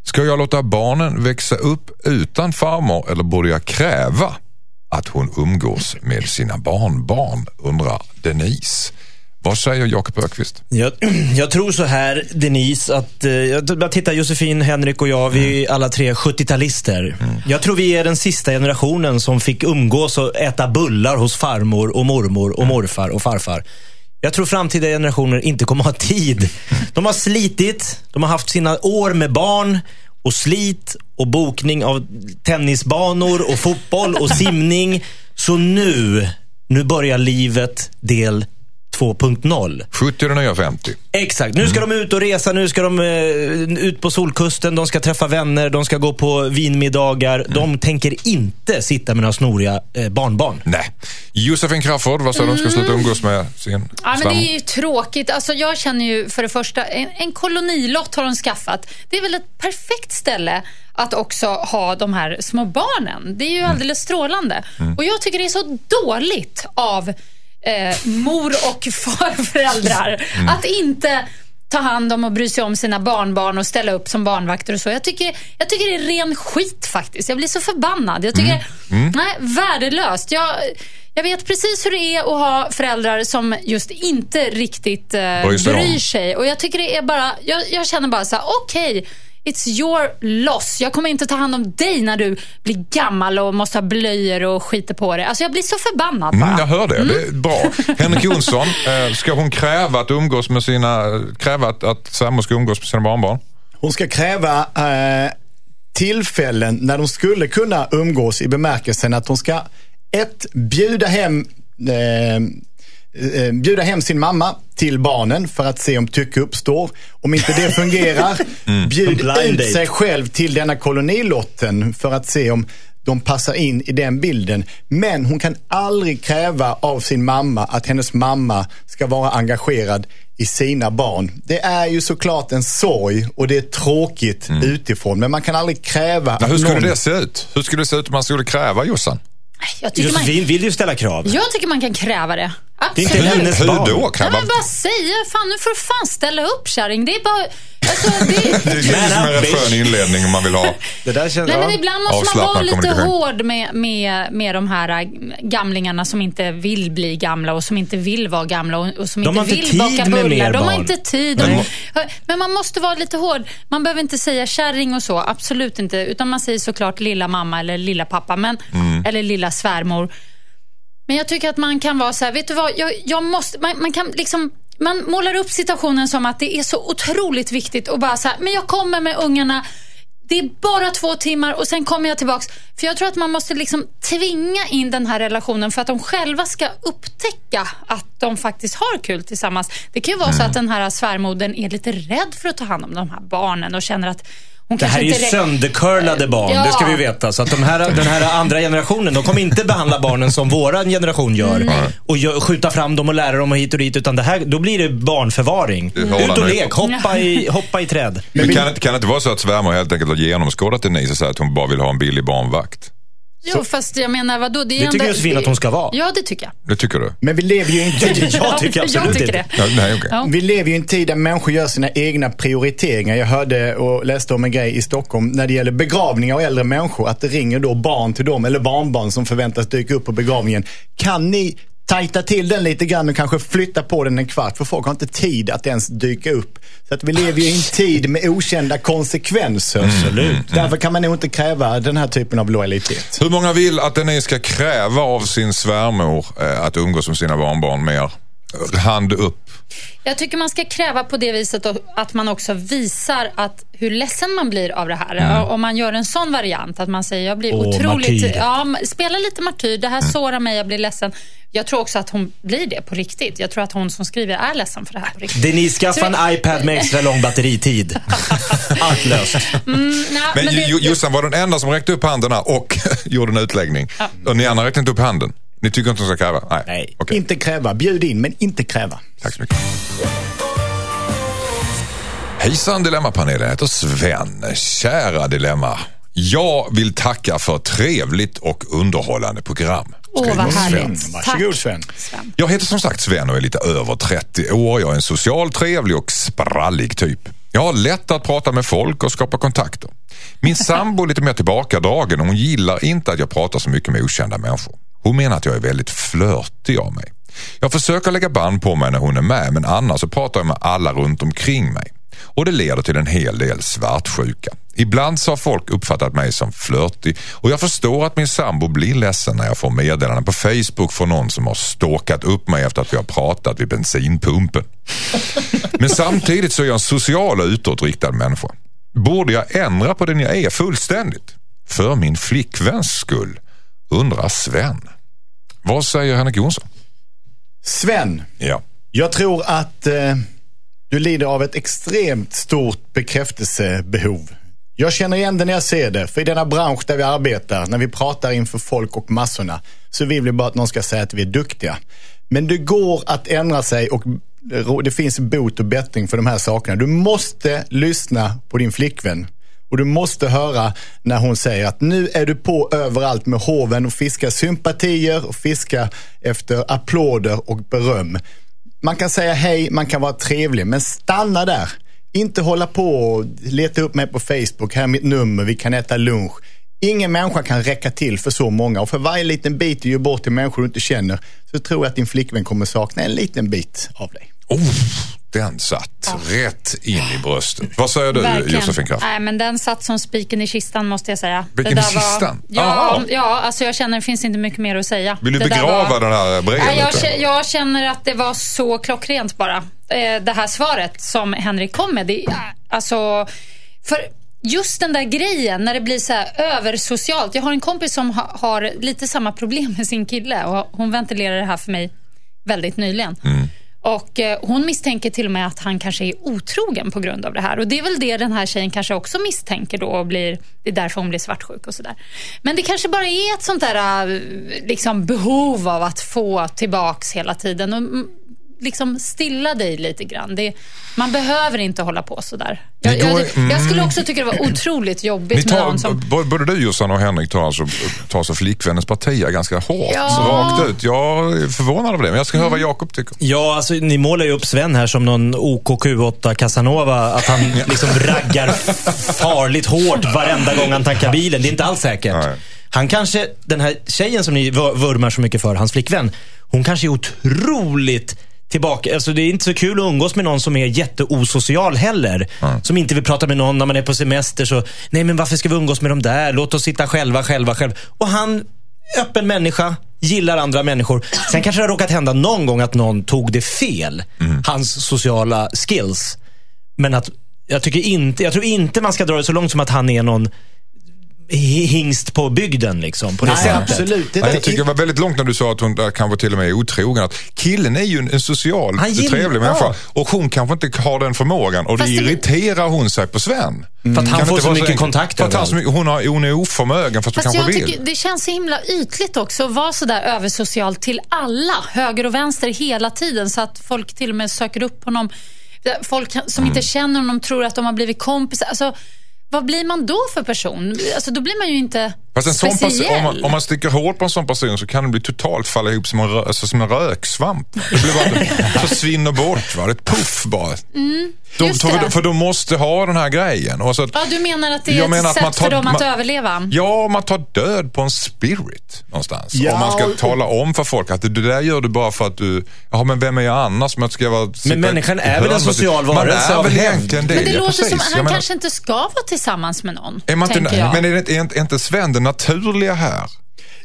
Ska jag låta barnen växa upp utan farmor eller borde jag kräva att hon umgås med sina barnbarn? Undrar Denise. Vad säger Jakob Ökvist? Jag, jag tror så här, Denise, att eh, jag tittar Josefin, Henrik och jag, vi är alla tre 70-talister. Jag tror vi är den sista generationen som fick umgås och äta bullar hos farmor och mormor och morfar och farfar. Jag tror framtida generationer inte kommer ha tid. De har slitit, de har haft sina år med barn och slit och bokning av tennisbanor och fotboll och simning. Så nu, nu börjar livet del 2.0. 70 är det nya 50. Exakt. Nu ska de ut och resa, nu ska de eh, ut på solkusten, de ska träffa vänner, de ska gå på vinmiddagar. De tänker inte sitta med några snoriga eh, barnbarn. Nej. Josefin Crafoord, vad säger du? Ska sluta umgås med sin Ja, men svärmor? det är ju tråkigt. Alltså, jag känner ju för det första, en, en kolonilott har de skaffat. Det är väl ett perfekt ställe att också ha de här små barnen. Det är ju alldeles strålande. Och jag tycker det är så dåligt av eh, mor och farföräldrar att inte ta hand om och bry sig om sina barnbarn och ställa upp som barnvakter och så. Jag tycker, jag tycker det är ren skit faktiskt. Jag blir så förbannad. Jag tycker, nej, värdelöst. Jag, jag vet precis hur det är att ha föräldrar som just inte riktigt eh, Bryr sig. Och jag tycker det är bara, jag, jag känner bara så här, okej. It's your loss. Jag kommer inte ta hand om dig när du blir gammal och måste ha blöjor och skiter på dig. Alltså jag blir så förbannad bara. Mm, jag hör det, det är bra. Henrik Jonsson, eh, ska hon kräva att umgås med sina, kräva att, att svärmor ska umgås med sina barnbarn? Hon ska kräva eh, tillfällen när de skulle kunna umgås i bemärkelsen att hon ska ett, bjuda hem eh, eh, bjuda hem sin mamma till barnen för att se om tycke uppstår. Om inte det fungerar, bjud En blind ut date. sig själv till denna kolonilotten för att se om de passar in i den bilden. Men hon kan aldrig kräva av sin mamma att hennes mamma ska vara engagerad i sina barn. Det är ju såklart en sorg och det är tråkigt utifrån. Men man kan aldrig kräva Ja, hur att skulle någon... det se ut? Hur skulle det se ut om man skulle kräva Jossan? Jag tycker man, Josefin vill ju ställa krav. Jag tycker man kan kräva det. Det är inte Absolut. hennes Hur barn. då? Kan Kan man bara säga, fan nu får du fan ställa upp kärring. Det är bara, alltså, det, Det är ju som en rätt skön inledning om man vill ha. Det där känns... Nej, ja. men ibland måste man vara lite hård med, med, med de här äh, gamlingarna som inte vill bli gamla och som inte vill vara gamla och, och som De inte vill baka bullar. De har inte tid. Men- Men, men man måste vara lite hård. Man behöver inte säga kärring och så, absolut inte. Utan man säger såklart lilla mamma eller lilla pappa, men, Mm. eller lilla svärmor. Men jag tycker att man kan vara så här, vet du vad, jag, jag måste, man, man kan liksom man målar upp situationen som att det är så otroligt viktigt och bara så här, men jag kommer med ungarna, det är bara två timmar och sen kommer jag tillbaks. För jag tror att man måste liksom tvinga in den här relationen för att de själva ska upptäcka att de faktiskt har kul tillsammans. Det kan ju vara så Mm. att den här svärmodern är lite rädd för att ta hand om de här barnen och känner att hon Det här är ju söndercurlade barn, Ja. det ska vi veta. Så att de här, den här andra generationen, de kommer inte behandla barnen som våran generation gör. Och gö- skjuta fram dem och lära dem och hit och dit. Utan det här, då blir det barnförvaring. Det är hårda Ut och lek, hoppa i, hoppa i träd. Men kan, det- kan det inte vara så att svärmor helt enkelt har genomskådat Denise och säger att hon bara vill ha en billig barnvakt? Jo, fast jag menar vadå? Det, är Det tycker ändå- Josefin att hon ska vara. Ja, det tycker jag. Det tycker du? Men vi lever ju i en tid... Jag tycker absolut jag tycker inte. det. Ja, nej, okej. Ja. Vi lever ju i en tid där människor gör sina egna prioriteringar. Jag hörde och läste om en grej i Stockholm när det gäller begravningar av äldre människor. Att det ringer då barn till dem eller barnbarn som förväntas dyka upp på begravningen. Kan ni tajta till den lite grann och kanske flytta på den en kvart? För folk har inte tid att ens dyka upp. Så att vi lever ju i en tid med okända konsekvenser. Absolut. Därför kan man nog inte kräva den här typen av lojalitet. Hur många vill att Denise ska kräva av sin svärmor eh, att umgås med sina barnbarn mer? Hand upp. Jag tycker man ska kräva på det viset att man också visar att hur ledsen man blir av det här. Mm. Om man gör en sån variant, att man säger jag blir Åh, otroligt... martyr. Ja, spela lite martyr, det här Mm. sårar mig, jag blir ledsen. Jag tror också att hon blir det på riktigt. Jag tror att hon som skriver är ledsen för det här på riktigt. Denise, skaffa en iPad med extra lång batteritid. Allt löst. Mm, Men, men det- Jo- Jossan var den enda som räckte upp handen och gjorde en utläggning. Och ni andra räckte inte upp handen. Ni tycker inte hon ska kräva? Nej. Nej. Okej. Inte kräva. Bjud in, men inte kräva. Tack så mycket. Hejsan Dilemmapanelen, jag heter Sven. Kära Dilemma. Jag vill tacka för ett trevligt och underhållande program. Åh, vad Skriver Sven. härligt. Varsågod, Tack, Sven. Sven. Jag heter som sagt Sven och är lite över 30 år. Jag är en social, trevlig och sprallig typ. Jag har lätt att prata med folk och skapa kontakter. Min sambo är lite mer tillbakadragen och hon gillar inte att jag pratar så mycket med okända människor. Hon menar att jag är väldigt flörtig av mig. Jag försöker lägga band på mig när hon är med men annars så pratar jag med alla runt omkring mig. Och det leder till en hel del svartsjuka. Ibland så har folk uppfattat mig som flörtig och jag förstår att min sambo blir ledsen när jag får meddelanden på Facebook från någon som har stalkat upp mig efter att vi har pratat vid bensinpumpen. Men samtidigt så är jag en social och utåtriktad människa. Borde jag ändra på den jag är fullständigt? För min flickväns skull, undrar Sven. Vad säger Henrik Jonsson? Sven, Ja. jag tror att eh, du lider av ett extremt stort bekräftelsebehov. Jag känner igen det när jag ser det, för i denna bransch där vi arbetar, när vi pratar inför folk och massorna, så vill vi bara att någon ska säga att vi är duktiga. Men det går att ändra sig och det finns bot och bättring för de här sakerna. Du måste lyssna på din flickvän. Och du måste höra när hon säger att nu är du på överallt med hoven och fiskar sympatier och fiskar efter applåder och beröm. Man kan säga hej, man kan vara trevlig, men stanna där. Inte hålla på och leta upp mig på Facebook, här är mitt nummer, vi kan äta lunch. Ingen människa kan räcka till för så många och för varje liten bit du ger bort till människor du inte känner så tror jag att din flickvän kommer sakna en liten bit av dig. Oh, den satt rätt in i bröstet. Vad säger du Verkligen. Josefin Kraft? Nej, men den satt som spiken i kistan måste jag säga. Spiken i där var- kistan? Ja, Aha. ja, alltså jag känner det finns inte mycket mer att säga. Vill du Det begrava var- den här brevet? Nej, jag, jag känner att det var så klockrent bara. Eh, Det här svaret som Henrik kom med. Det, alltså, för just den där grejen när det blir så här översocialt. Jag har en kompis som ha, har lite samma problem med sin kille och hon ventilerade det här för mig väldigt nyligen. Och eh, Hon misstänker till och med att han kanske är otrogen på grund av det här. Och Det är väl det den här tjejen kanske också misstänker då och blir, det är därför hon blir svartsjuk och sådär. Men det kanske bara är ett sånt där eh, liksom, behov av att få tillbaks hela tiden. Och, mm, liksom stilla dig lite grann. Det, man behöver inte hålla på sådär. Jag, går- jag, jag skulle också tycka det var otroligt jobbigt med någon tar, som... b- både du Jossan och Henrik tar alltså, tar alltså flickvännens partier ganska hårt, Ja. rakt ut. Jag är förvånad av det, men jag ska höra vad Mm. Jakob tycker. Ja, alltså, ni målar ju upp Sven här som någon OKQ8 Casanova. Att han liksom raggar farligt hårt varenda gång han tankar bilen. Det är inte alls säkert. Nej. Han kanske, den här tjejen som ni vur- vurmar så mycket för, hans flickvän. Hon kanske är otroligt tillbaka. Alltså det är inte så kul att umgås med någon som är jätteosocial heller. Som inte vill prata med någon när man är på semester. Så, nej men varför ska vi umgås med dem där? Låt oss sitta själva, själva, själva. Och han, öppen människa, gillar andra människor. Sen kanske det har råkat hända någon gång att någon tog det fel. Hans sociala skills. Men att jag, tycker inte, jag tror inte man ska dra det så långt som att han är någon hingst på bygden. Liksom, på det Nej, sättet. absolut. Det jag tycker det var väldigt långt när du sa att hon äh, kanske till och med är otrogen. Att killen är ju en, en social, Han gillar- trevlig ja. människa och hon kanske inte har den förmågan och Fast det irriterar hon sig på Sven. För att han Kan får så mycket kontakt För att han, hon, har, hon är oförmögen fast Fast du kanske jag vill. tycker det känns så himla ytligt också att vara sådär översocial till alla, höger och vänster hela tiden så att folk till och med söker upp honom. Folk som Mm. inte känner honom tror att de har blivit kompisar. Alltså, vad blir man då för person? Alltså, då blir man ju inte Fast en sån person, om, man, om man sticker hårt på en sån person så kan den bli totalt falla ihop som en, rö, alltså som en röksvamp. Det blir bara, försvinner bort. Va? Det är ett puff bara. de, Mm, för, det. för de måste ha den här grejen. Och så att, Ja, du menar att det är ett att sätt man tar- för dem att man- överleva? Ja, man tar död på en spirit någonstans. Ja, Om man ska och- tala om för folk att det där gör du bara för att du, ja men vem är jag annars? Men, ska jag vara, sitta människan är väl en social Man varelse är av väl hävd. egentligen det. Men det ja, låter precis. som Jag han menar- kanske inte ska vara tillsammans med någon. är man inte, jag. men är, det, är, inte, är inte Sven den naturliga här?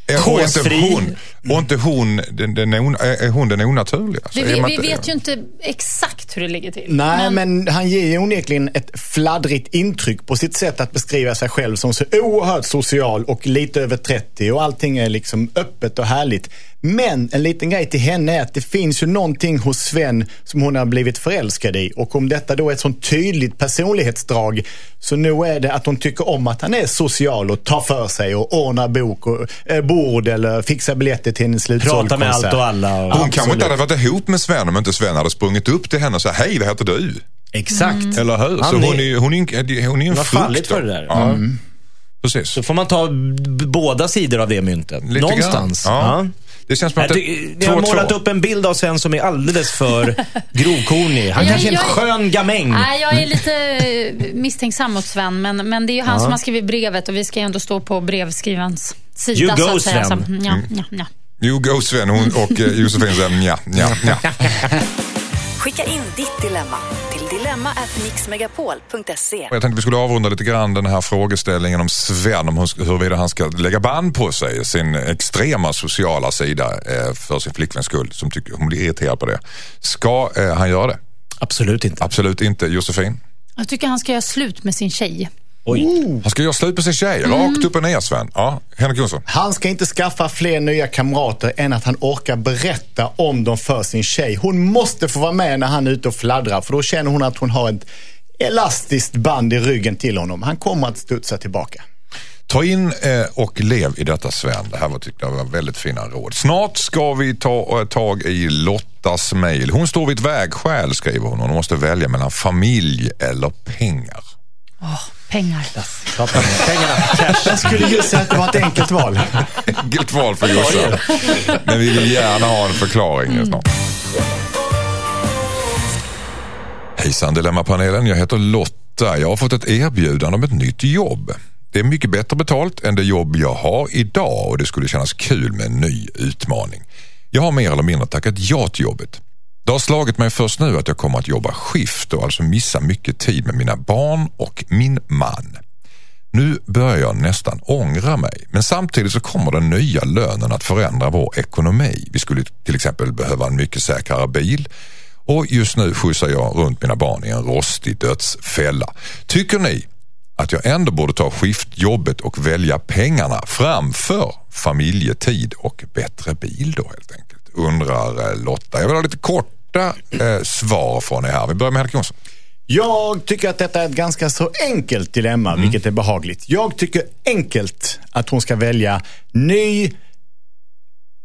Är, och inte hon, och inte hon den, den, är hon den onaturliga? Så vi, är vi, vi vet ju inte exakt hur det ligger till. Nej, men... han ger ju onekligen ett fladdrigt intryck på sitt sätt att beskriva sig själv som så oerhört social och lite över 30 och allting är liksom öppet och härligt. Men en liten grej till henne är att det finns ju någonting hos Sven som hon har blivit förälskad i och om detta då är ett sånt tydligt personlighetsdrag så nu är det att hon tycker om att han är social och tar för sig och ordnar bok och, eh, bord eller fixar biljetter till en slutsåld Pratar med allt och alla. Och... Hon kanske inte hade varit ihop med Sven om inte Sven hade sprungit upp till henne och sagt hej, vad heter du? Exakt. Eller hur? Så Han är- hon är, hon är, en- hon är en har frukt. fallit för det där. Ja. Mm. Precis. Så får man ta båda sidor av det myntet. Lite Någonstans. grann. Ja. Ja. Det känns som att det ty- Ni har målat upp en bild av Sven som är alldeles för grovkornig. Han Jag- kanske är en jag- skön gamäng. Nej, jag är lite eh, misstänksam mot Sven, men, men det är ju han som har skrivit brevet och vi ska ju ändå stå på brevskrivarens sida. You så go, att säga. Sven. Så, ja, ja, ja. Jo, go Sven hon, och eh, Josefin säger nja, nja, nja. Skicka in ditt dilemma till dilemma@mixmegapol.se. Jag tänkte vi skulle avrunda lite grann den här frågeställningen om Sven, om hur- huruvida han ska lägga band på sig, sin extrema sociala sida eh, för sin flickväns skull, som tycker hon blir irriterad på det. Ska eh, han göra det? Absolut inte. Absolut inte. Josefin? Jag tycker han ska göra slut med sin tjej. Oj. Han ska göra slut på sin tjej, Mm. rakt upp och ner Sven. Ja, Henrik Jonsson? Han ska inte skaffa fler nya kamrater än att han orkar berätta om dem för sin tjej. Hon måste få vara med när han är ute och fladdrar för då känner hon att hon har ett elastiskt band i ryggen till honom. Han kommer att studsa tillbaka. Ta in eh, och lev i detta Sven. Det här var, tyckte jag var väldigt fina råd. Snart ska vi ta eh, tag i Lottas mejl. Hon står vid ett vägskäl skriver hon. Hon måste välja mellan familj eller pengar. Pengar. Pengarna. Jag skulle just säga att det var ett enkelt val. Enkelt val för Jossan. Men vi vill gärna ha en förklaring snart. Hejsan Dilemmapanelen, jag heter Lotta. Jag har fått ett erbjudande om ett nytt jobb. Det är mycket bättre betalt än det jobb jag har idag och det skulle kännas kul med en ny utmaning. Jag har mer eller mindre tackat ja till jobbet. Det har slagit mig först nu att jag kommer att jobba skift och alltså missa mycket tid med mina barn och min man. Nu börjar jag nästan ångra mig, men samtidigt så kommer den nya lönen att förändra vår ekonomi. Vi skulle till exempel behöva en mycket säkrare bil och just nu skjutsar jag runt mina barn i en rostig dödsfälla. Tycker ni att jag ändå borde ta skiftjobbet och välja pengarna framför familjetid och bättre bil då helt enkelt? Undrar eh, Lotta. Jag vill ha lite kort korta eh, svar från er här. Vi börjar med Henrik Jonsson. Jag tycker att detta är ett ganska så enkelt dilemma, vilket är behagligt. Jag tycker enkelt att hon ska välja ny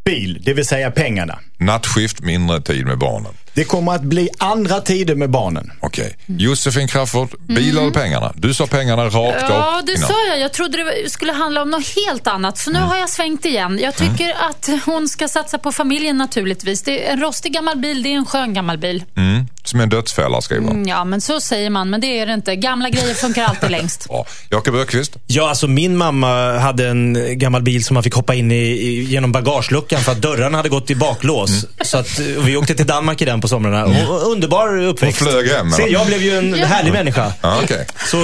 bil, det vill säga pengarna. Nattskift, mindre tid med barnen. Det kommer att bli andra tider med barnen. Okej. Josefin Crafoord, bilar eller pengarna? Du sa pengarna rakt Mm. Ja, det innan. sa jag. Jag trodde det skulle handla om något helt annat. Så nu Mm. har jag svängt igen. Jag tycker att hon ska satsa på familjen naturligtvis. Det är en rostig gammal bil, det är en skön gammal bil. Mm. Som en dödsfälla skriver hon. Mm, Ja, men så säger man. Men det är det inte. Gamla grejer funkar alltid längst. Bra. Jakob Öqvist? Ja, alltså min mamma hade en gammal bil som man fick hoppa in i, i genom bagageluckan för att dörrarna hade gått i baklås. Mm. Så att, vi åkte till Danmark i den på somrarna. Och, underbar uppväxt. Hon flög hem, Se, eller? jag blev ju en Ja. härlig människa. Ja, okej. Så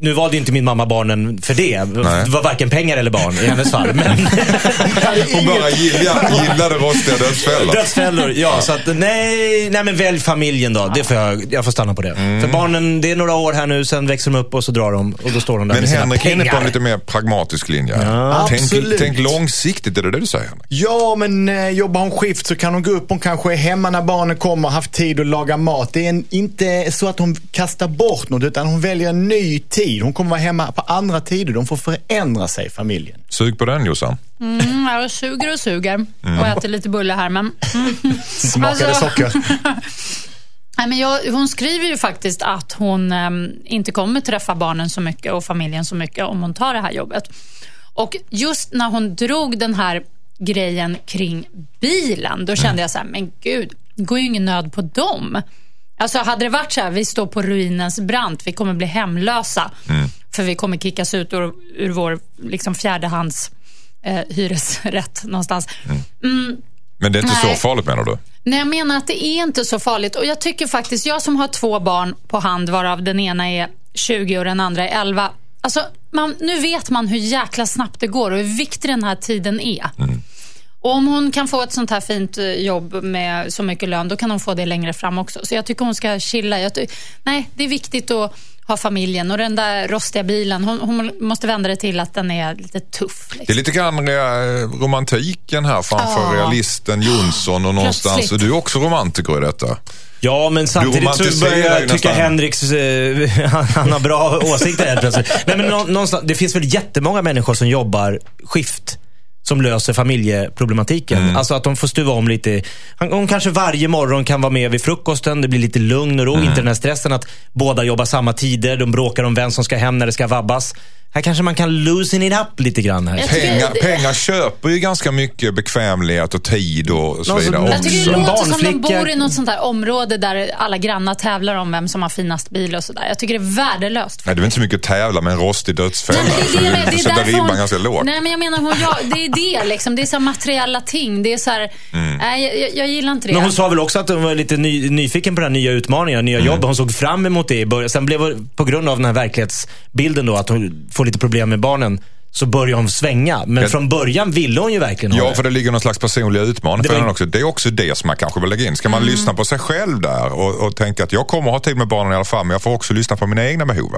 nu valde inte min mamma barnen för det. Nej. Det var varken pengar eller barn i hennes fall. Men Hon bara gillade, gillade rostiga dödsfällor. dödsfällor, ja. Så att nej, nej men välj familjen då. Det får jag, jag får stanna på det. Mm. För barnen, det är några år här nu, sen växer de upp och så drar de. Och då står de där Men med sina Henrik är inne på en lite mer pragmatisk linje. tänk, Absolut. tänk långsiktigt, är det det du säger Henrik? Ja, men eh, jobbar hon skift så kan hon gå upp. Hon kanske är hemma när barnen kommer och haft tid att laga mat. Det är en, inte så att hon kastar bort något, utan hon väljer en ny tid. Hon kommer vara hemma på andra tider. De får förändra sig, familjen. Sug på den Jossan. Mm, jag suger och suger. Och äter lite bulle här. Men... Smakade Alltså- socker. Nej, men jag, hon skriver ju faktiskt att hon ehm, inte kommer träffa barnen så mycket och familjen så mycket om hon tar det här jobbet. Och just när hon drog den här grejen kring bilen, då kände jag så här, men gud, det går ju ingen nöd på dem. Alltså hade det varit så här, vi står på ruinens brant, vi kommer bli hemlösa, för vi kommer kickas ut ur, ur vår liksom, fjärdehands eh, hyresrätt någonstans. Mm, Men det är inte Nej. så farligt menar du? Nej, jag menar att det är inte så farligt. Och jag tycker faktiskt, jag som har två barn på hand, varav den ena är 20 och den andra är 11. Alltså, man, nu vet man hur jäkla snabbt det går och hur viktig den här tiden är. Och om hon kan få ett sånt här fint eh, jobb med så mycket lön, då kan hon få det längre fram också. Så jag tycker hon ska chilla. Nej, det är viktigt att ha familjen och den där rostiga bilen, hon, hon måste vända det till att den är lite tuff. Det är Liksom. lite grann eh, romantiken här framför Ja. realisten Jonsson och någonstans. Plötsligt. Och du är också romantiker i detta. Ja, men samtidigt så börjar jag tycka nästan. Henriks... Eh, han, han har bra åsikter helt plötsligt. Nej, men nå, någonstans, det finns väl jättemånga människor som jobbar skift som löser familjeproblematiken. Mm. Alltså att de får stuva om lite. Hon kanske varje morgon kan vara med vid frukosten. Det blir lite lugn och ro. Mm. Inte den här stressen att båda jobbar samma tider. De bråkar om vem som ska hem när det ska vabbas. Här kanske man kan loosen it up lite grann. Här. Pengar, det- pengar köper ju ganska mycket bekvämlighet och tid och så vidare. Jag Jag tycker det låter som de bor i något sånt där område där alla grannar tävlar om vem som har finast bil och sådär. Jag tycker det är värdelöst. Nej, det är inte så mycket att tävla med en rostig dödsfälla. Nej, det, är det, det, är sätta ribban hon, ganska lågt. Nej, men jag menar, hon, ja, det är det liksom. Det är så här materiella ting. Det är så här, nej, jag- jag, jag gillar inte det. Men hon sa väl också att hon var lite ny, nyfiken på den här nya utmaningen, nya Mm. jobb. Hon såg fram emot det i början. Sen blev på grund av den här verklighetsbilden då, att hon får lite problem med barnen, så började hon svänga. Men Jag- från början ville hon ju verkligen ha Ja, det. för det ligger någon slags personlig utmaning Det för var- henne också. Det är också det som man kanske vill lägga in. Ska man lyssna på sig själv där och, och tänka att jag kommer ha tid med barnen i alla fall, men jag får också lyssna på mina egna behov.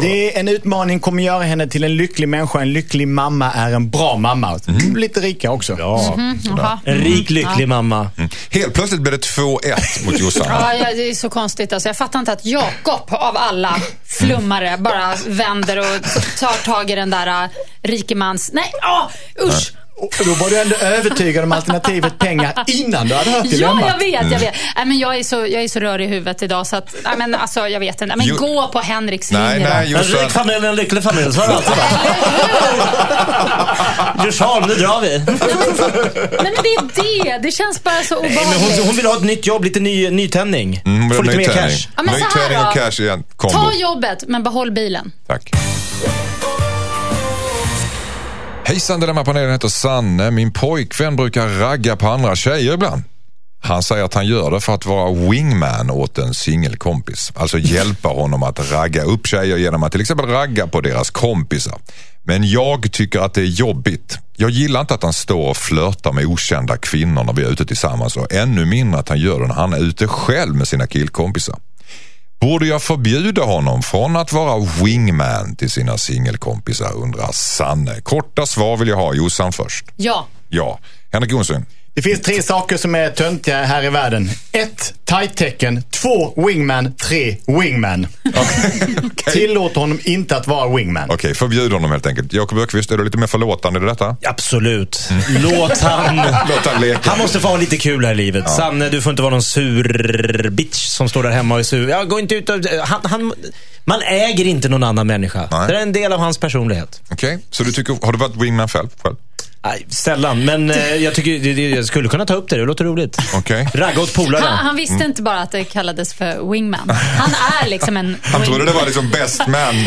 Det är en utmaning, kommer göra henne till en lycklig människa. En lycklig mamma är en bra mamma. Mm. Lite rika också. Ja. Jaha. En rik, lycklig mamma. Helt plötsligt blir det 2-1 mot Jossan. Ja, det är så konstigt. Alltså, jag fattar inte att Jakob av alla flummare bara vänder och tar tag i den där uh, rikemans... Nej, åh, usch! Och då var du ändå övertygad om alternativet pengar innan du hade hört Ja, dilemmat. jag vet, jag vet. Nej, men jag, är så, jag är så rörig i huvudet idag så att, nej, men alltså, jag vet inte. Men Jo- gå på Henriks Nej, linje nej. En rik familj, en lycklig familj. Så har det alltid. Djursholm, nu drar vi. Nej, men det är det. Det känns bara så Nej, men hon, obehagligt. hon vill ha ett nytt jobb, lite ny, nytändning. Mm, Få lite mer cash. Ja, Nytändning och cash igen. Kombo. Ta jobbet, men behåll bilen. Tack. Hejsan, Dilemmapanelen heter Sanne. Min pojkvän brukar ragga på andra tjejer ibland. Han säger att han gör det för att vara wingman åt en singelkompis. Alltså hjälpa honom att ragga upp tjejer genom att till exempel ragga på deras kompisar. Men jag tycker att det är jobbigt. Jag gillar inte att han står och flörtar med okända kvinnor när vi är ute tillsammans och ännu mindre att han gör det när han är ute själv med sina killkompisar. Borde jag förbjuda honom från att vara wingman till sina singelkompisar undrar Sanne. Korta svar vill jag ha. Jossan först. Ja. Ja. Henrik Jonsson. Det finns tre saker som är töntiga här i världen. Ett, tight-tecken. Två, wingman. Tre, wingman. Tillåt honom inte att vara wingman. Okej, förbjud honom helt enkelt. Jakob Ökvist, är du lite mer förlåtande i detta? Absolut. Låt han... Låt han leka. Han måste få ha lite kul här i livet. Sanne, du får inte vara någon sur bitch som står där hemma och är sur. Jag går inte ut och... Han, han, man äger inte någon annan människa. Nej. Det är en del av hans personlighet. Okej, så du tycker, har du varit wingman själv? själv? Nej, sällan, men eh, jag tycker det- det- jag skulle kunna ta upp det. Det låter roligt. Okej. Ragga åt polare. Han, han visste inte bara att det kallades för wingman. Han är liksom en Han trodde wingman. det var liksom best man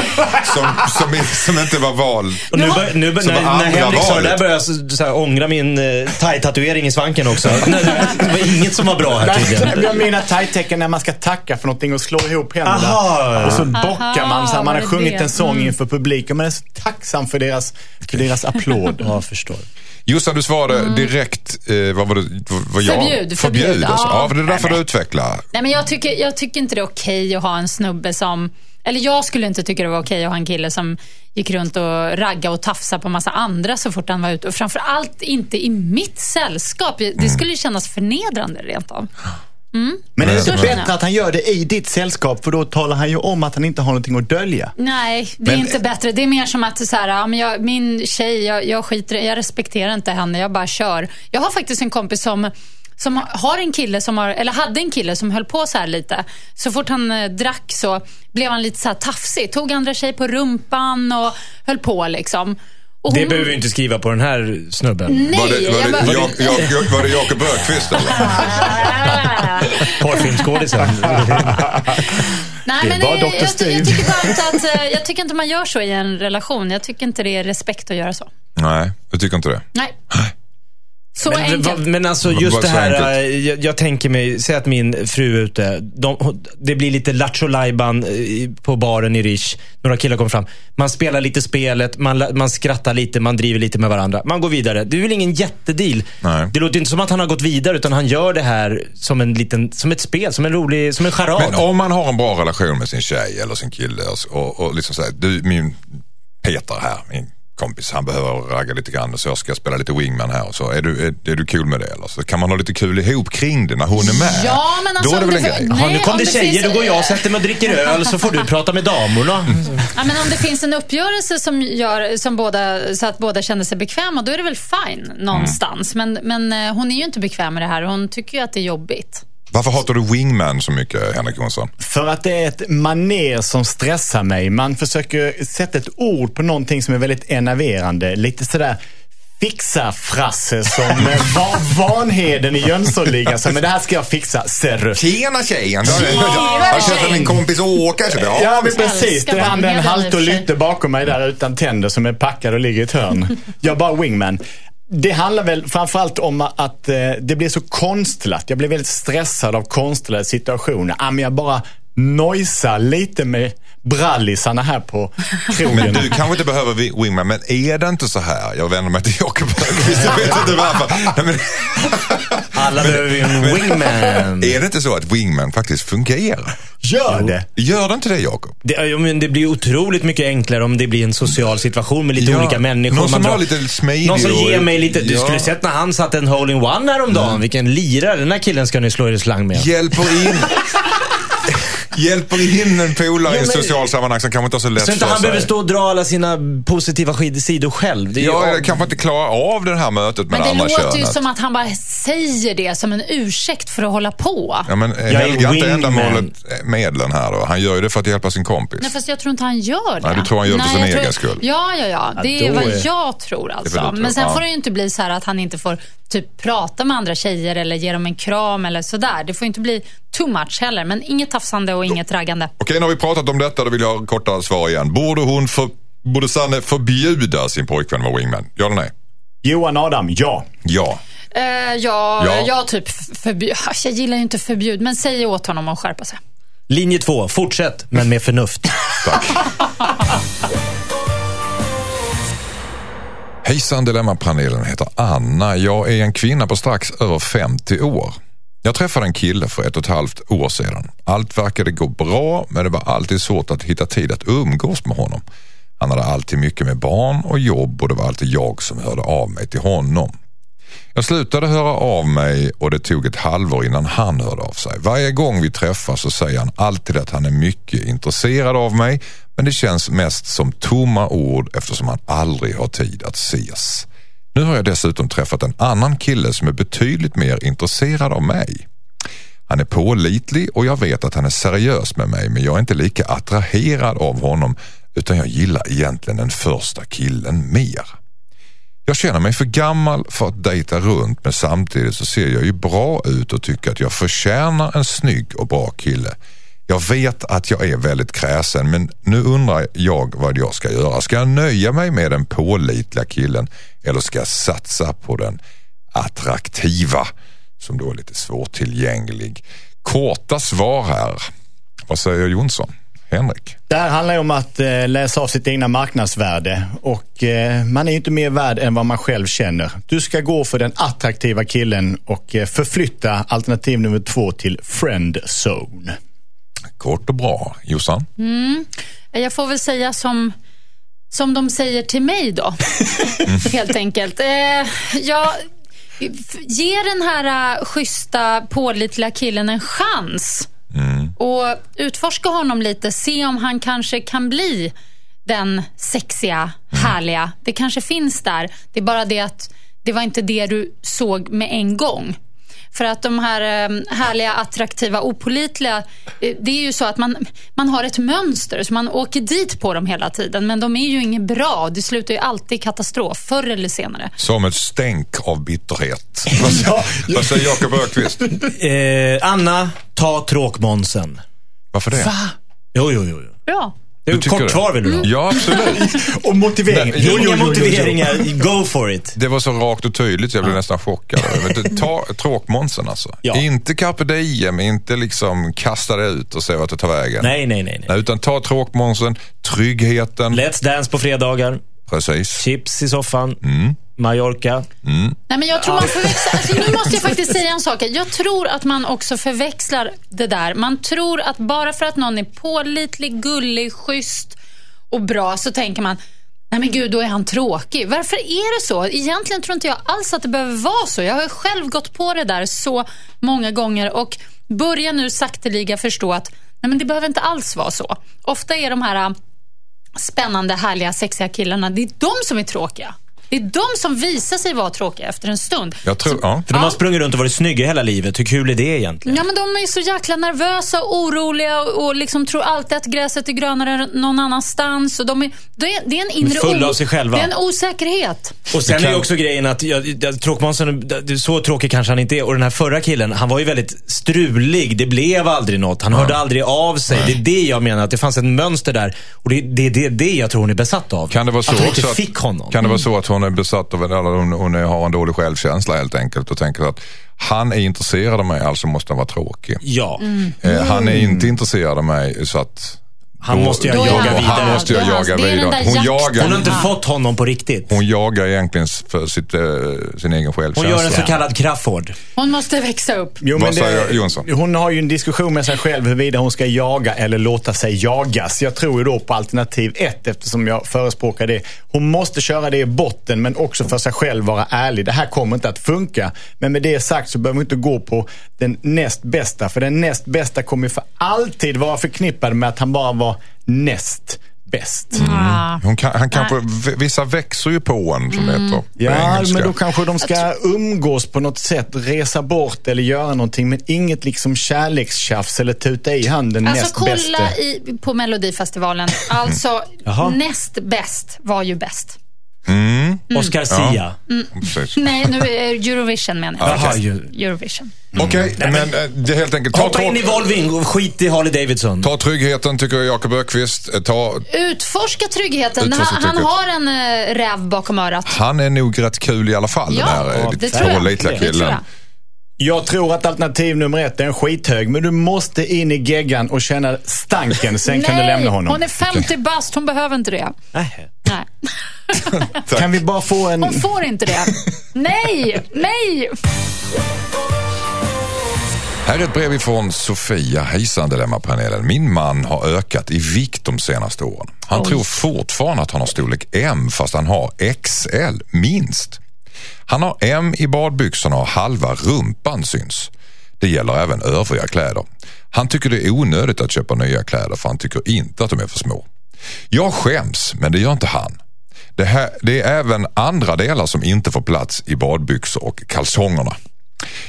som, som, som inte var vald. Och nu, bör, nu bör, Som när, var när andra Henrik sa det där valet. började jag så, så här, ångra min uh, thai-tatuering i svanken också. Nej, det var inget som var bra här tydligen. jag menar tight-tecken när man ska tacka för någonting och slå ihop händerna. Aha. Och så bockar man så här, man har det sjungit det? en sång Mm. inför publik och man är så tacksam för deras, för deras applåd. Ja, jag förstår. Jossan, du svarade direkt, eh, vad var det? Vad, jag? Mm. Förbjud, Förbjud. förbjud. Alltså. Ja. Ja, för det där får du utveckla. Nej, men jag, tycker, jag tycker inte det är okej att ha en snubbe som... Eller jag skulle inte tycka det var okej att ha en kille som gick runt och ragga och tafsa på massa andra så fort han var ute. Och framför allt inte i mitt sällskap. Det skulle ju kännas förnedrande rent av. Men är det Så inte bättre att han gör det i ditt sällskap för då talar han ju om att han inte har någonting att dölja. Nej, det är Men- inte bättre. Det är mer som att så här, ja, men jag, min tjej, jag, jag skiter jag respekterar inte henne, jag bara kör. Jag har faktiskt en kompis som som har en kille som har, eller hade en kille som höll på så här lite. Så fort han eh, drack så blev han lite så här tafsig. Tog andra tjej på rumpan och höll på liksom. Och Det hon- behöver vi inte skriva på den här snubben. Nej, Var det, var jag det, bara- Jak, Jak, Jak, var det Jakob Öqvist eller? Porrfilmsskådisen. Nej, Det men var Dr. jag, jag, Steve. tycker bara att, eh, jag tycker inte man gör så i en relation. Jag tycker inte det är respekt att göra så. Nej, jag tycker inte det. Nej. Så Men, enkelt. vad- men alltså just det här, eh, jag, jag tänker mig, säg att min fru är ute. De, det blir lite lattjo eh, på baren i Rish. Några killar kommer fram. Man spelar lite spelet, man, man skrattar lite, man driver lite med varandra. Man går vidare. Det är väl ingen jättedeal. Nej. Det låter inte som att han har gått vidare, utan han gör det här som, en liten, som ett spel, som en rolig, som en charad. Men om man har en bra relation med sin tjej eller sin kille och, och liksom säger du min Peter här, min kompis, han behöver ragga lite grann så jag ska spela lite wingman här och så. Är du, är, är du kul med det eller? Så kan man ha lite kul ihop kring det när hon är med. Ja, men alltså Då är det om väl en det- grej? Nej, nu kom om det det tjejer, finns- då går jag och sätter mig och dricker öl så får du prata med damerna. Ja, men om det finns en uppgörelse som gör som båda, så att båda känner sig bekväma, då är det väl fine någonstans. Men, men eh, hon är ju inte bekväm med det här och hon tycker ju att det är jobbigt. Varför hatar du wingman så mycket Henrik Jonsson? För att det är ett maner som stressar mig. Man försöker sätta ett ord på någonting som är väldigt enerverande. Lite sådär fixa-frasse som eh, va- Vanheden i Jönssonligan. Så, Men det här ska jag fixa, ser du. Tjena tjejen! Jag känner tjej. min kompis Åka. Så ja, Ja, men precis. Det är han den Vanheden i halt och lytte bakom mig där utan tänder som är packad och ligger i ett hörn. Jag är bara wingman. Det handlar väl framförallt om att eh, det blir så konstlat. Jag blir väldigt stressad av konstlade situationer. Ah, men jag bara nojsar lite med brallisarna här på krogen. Men du kanske inte behöver wi- wingman, men är det inte så här? Jag vänder mig till Jakob Öqvist, jag vet inte varför. Nej, men, Alla behöver en wingman. är det inte så att wingman faktiskt fungerar? Gör det. Gör det inte det Jakob? Det, ja, men det blir otroligt mycket enklare om det blir en social situation med lite Ja, olika människor. någon som Man har lite smidig Någon som ger mig lite... Du Ja. skulle sett när han satte en hole-in-one häromdagen. Vilken lirare. Den här killen ska ni slå er i slang med. Hjälper in, hjälper in en polare i Ja, ett men- socialt sammanhang som kanske inte har så lätt Så inte för han behöver stå och dra alla sina positiva sidor själv. Det är ju- Jag kanske inte klarar av det här mötet med Men det det andra låter ju könet. som att han bara säger det som en ursäkt för att hålla på. Ja, men är helga inte wingman. ändamålet medlen här då. Han gör ju det för att hjälpa sin kompis. Nej, fast jag tror inte han gör det. Nej, du tror han gör det för sin jag tror- egen skull. Ja, ja, ja. Det Ja, är då vad är- jag tror Det är alltså. tror, Men sen ja. får det ju inte bli så här att han inte får typ prata med andra tjejer eller ge dem en kram eller sådär. Det får ju inte bli too much heller. Men inget tafsande och inget raggande. Okej, nu har vi pratat om detta. Då vill jag ha korta svar igen. Borde hon för, borde Sanne förbjuda sin pojkvän att vara wingman? Ja eller nej? Johan Adam, ja. Ja. Uh, ja, Ja. jag typ förbjud... Jag gillar ju inte förbjud, men säg åt honom att skärpa sig. Linje två, fortsätt, men med förnuft. Tack. Hejsan Dilemmapanelen heter Anna. Jag är en kvinna på strax över 50 år. Jag träffade en kille för ett och ett halvt år sedan. Allt verkade gå bra men det var alltid svårt att hitta tid att umgås med honom. Han hade alltid mycket med barn och jobb och det var alltid jag som hörde av mig till honom. Jag slutade höra av mig och det tog ett halvår innan han hörde av sig. Varje gång vi träffas så säger han alltid att han är mycket intresserad av mig men det känns mest som tomma ord eftersom han aldrig har tid att ses. Nu har jag dessutom träffat en annan kille som är betydligt mer intresserad av mig. Han är pålitlig och jag vet att han är seriös med mig men jag är inte lika attraherad av honom utan jag gillar egentligen den första killen mer. Jag känner mig för gammal för att dejta runt men samtidigt så ser jag ju bra ut och tycker att jag förtjänar en snygg och bra kille. Jag vet att jag är väldigt kräsen men nu undrar jag vad jag ska göra. Ska jag nöja mig med den pålitliga killen eller ska jag satsa på den attraktiva som då är lite svårtillgänglig? Korta svar här. Vad säger Jonsson? Henrik? Det här handlar ju om att eh, läsa av sitt egna marknadsvärde och eh, man är ju inte mer värd än vad man själv känner. Du ska gå för den attraktiva killen och eh, förflytta alternativ nummer två till friend zone. Kort och bra. Jossan? Jag får väl säga som, som de säger till mig då. Helt enkelt. Eh, jag, ge den här uh, schyssta, pålitliga killen en chans. Och utforska honom lite. Se om han kanske kan bli den sexiga, härliga. Det kanske finns där. Det är bara det att det var inte det du såg med en gång. För att de här eh, härliga, attraktiva, opolitliga, eh, det är ju så att man, man har ett mönster, så man åker dit på dem hela tiden. Men de är ju inget bra. Det slutar ju alltid i katastrof, förr eller senare. Som ett stänk av bitterhet. Vad säger- Jakob Öqvist? Eh, Anna, ta tråkmånsen. Varför det? Jo, jo, jo. jo. Bra. Det Du är kort det? svar vill du ha? Ja, absolut. Och motivering. Nej, jo, Inga motiveringar, go for it. Det var så rakt och tydligt, jag blev nästan chockad. Ta tråkmånsen alltså. Ja. Inte carpe diem, inte liksom kasta det ut och se vart det tar vägen. Nej, nej, nej. nej. Utan ta tråkmånsen, tryggheten. Let's Dance på fredagar, Precis. chips i soffan, Mallorca. Nej, men jag tror man förväxlar, alltså, nu måste jag faktiskt säga en sak. Jag tror att man också förväxlar det där. Man tror att bara för att någon är pålitlig, gullig, schysst och bra så tänker man Nej men gud, då är han tråkig. Varför är det så? Egentligen tror inte jag alls att det behöver vara så. Jag har själv gått på det där så många gånger och börjar nu sakteliga förstå att nej men det behöver inte alls vara så. Ofta är de här spännande, härliga, sexiga killarna, det är de som är tråkiga. Det är de som visar sig vara tråkiga efter en stund. Jag tror, ja. För de har sprungit runt och varit snygga hela livet. Hur kul är det egentligen? Ja, men de är så jäkla nervösa och oroliga och, och liksom tror alltid att gräset är grönare någon annanstans. Och de är, det, är, det är en inre Fulla av sig själva. Det är en osäkerhet. Och sen Det kan- är ju också grejen att jag, jag, tråkmånsen, så tråkig kanske han inte är. Och den här förra killen, han var ju väldigt strulig. Det blev aldrig något. Han hörde aldrig av sig. Det är det jag menar, att det fanns ett mönster där. Och det är det, det, det jag tror hon är besatt av. Kan det vara så att hon inte att, fick honom. Kan det vara så att hon är besatt av, eller hon, hon har en dålig självkänsla helt enkelt och tänker att han är intresserad av mig, alltså måste han vara tråkig. Ja. Eh, han är inte intresserad av mig så att Han då- måste jag Då jaga Och han vidare. måste jag Det jaga det vidare. Hon jagar, Hon har inte fått honom på riktigt. hon jagar egentligen för sitt, eh, sin egen Hon självkänsla. gör en så kallad Crafoord. Hon måste växa upp. Jo, men säger Jonsson? Hon har ju en diskussion med sig själv huruvida hon ska jaga eller låta sig jagas. Jag tror ju då på alternativ ett eftersom jag förespråkar det. Hon måste köra det i botten men också för sig själv vara ärlig. Det här kommer inte att funka. Men med det sagt så behöver man inte gå på den näst bästa. För den näst bästa kommer för alltid vara förknippad med att han bara var näst bäst. Ah. Hon kan, han kanske, vissa växer ju på en som det heter Ja, engelska. men då kanske de ska umgås på något sätt, resa bort eller göra någonting. Men inget liksom kärlekstjafs eller tuta i handen Alltså näst kolla bästa. i, på Melodifestivalen. Alltså, Jaha. näst bäst var ju bäst. Oscar Sia. Precis. Nej, nu är Eurovision menar jag. Jaha, ju- Eurovision. Okej, men eh, det är helt enkelt, ta, Hoppa in i Volving och skit i Harley Davidson. ta tryggheten tycker jag Jakob Ökvist. Eh, Ta, Utforska tryggheten. Utforska han, han har en räv bakom örat. han är nog rätt kul i alla fall Ja, den här eh, det lite tror jag. pålitliga Det tror killen. jag. Jag tror att alternativ nummer ett är en skithög, men du måste in i geggan och känna stanken, sen kan du lämna honom. hon är 50 bast. Hon behöver inte det. Nej. Nej. Kan vi bara få en... Hon får inte det. Nej, nej. Här är ett brev ifrån Sofia. Hejsan Dilemmapanelen. Min man har ökat i vikt de senaste åren. Han tror fortfarande att han har storlek M fast han har XL, minst. Han har M i badbyxorna och halva rumpan syns. Det gäller även övriga kläder. Han tycker det är onödigt att köpa nya kläder för han tycker inte att de är för små. Jag skäms, men det gör inte han. Det, här, det är även andra delar som inte får plats i badbyxor och kalsongerna.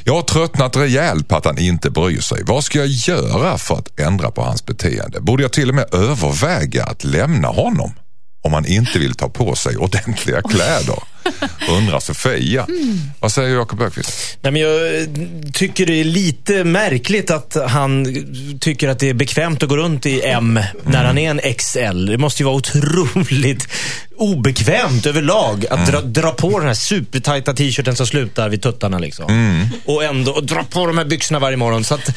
Jag har tröttnat rejält på att han inte bryr sig. Vad ska jag göra för att ändra på hans beteende? Borde jag till och med överväga att lämna honom? Om han inte vill ta på sig ordentliga kläder? Undrar Sofia. Vad säger Jakob Öqvist? Nej, men jag tycker det är lite märkligt att han tycker att det är bekvämt att gå runt i M när han är en XL. Det måste ju vara otroligt obekvämt överlag att dra, dra på den här supertajta t-shirten som slutar vid tuttarna. Liksom. Och ändå och dra på de här byxorna varje morgon. Så att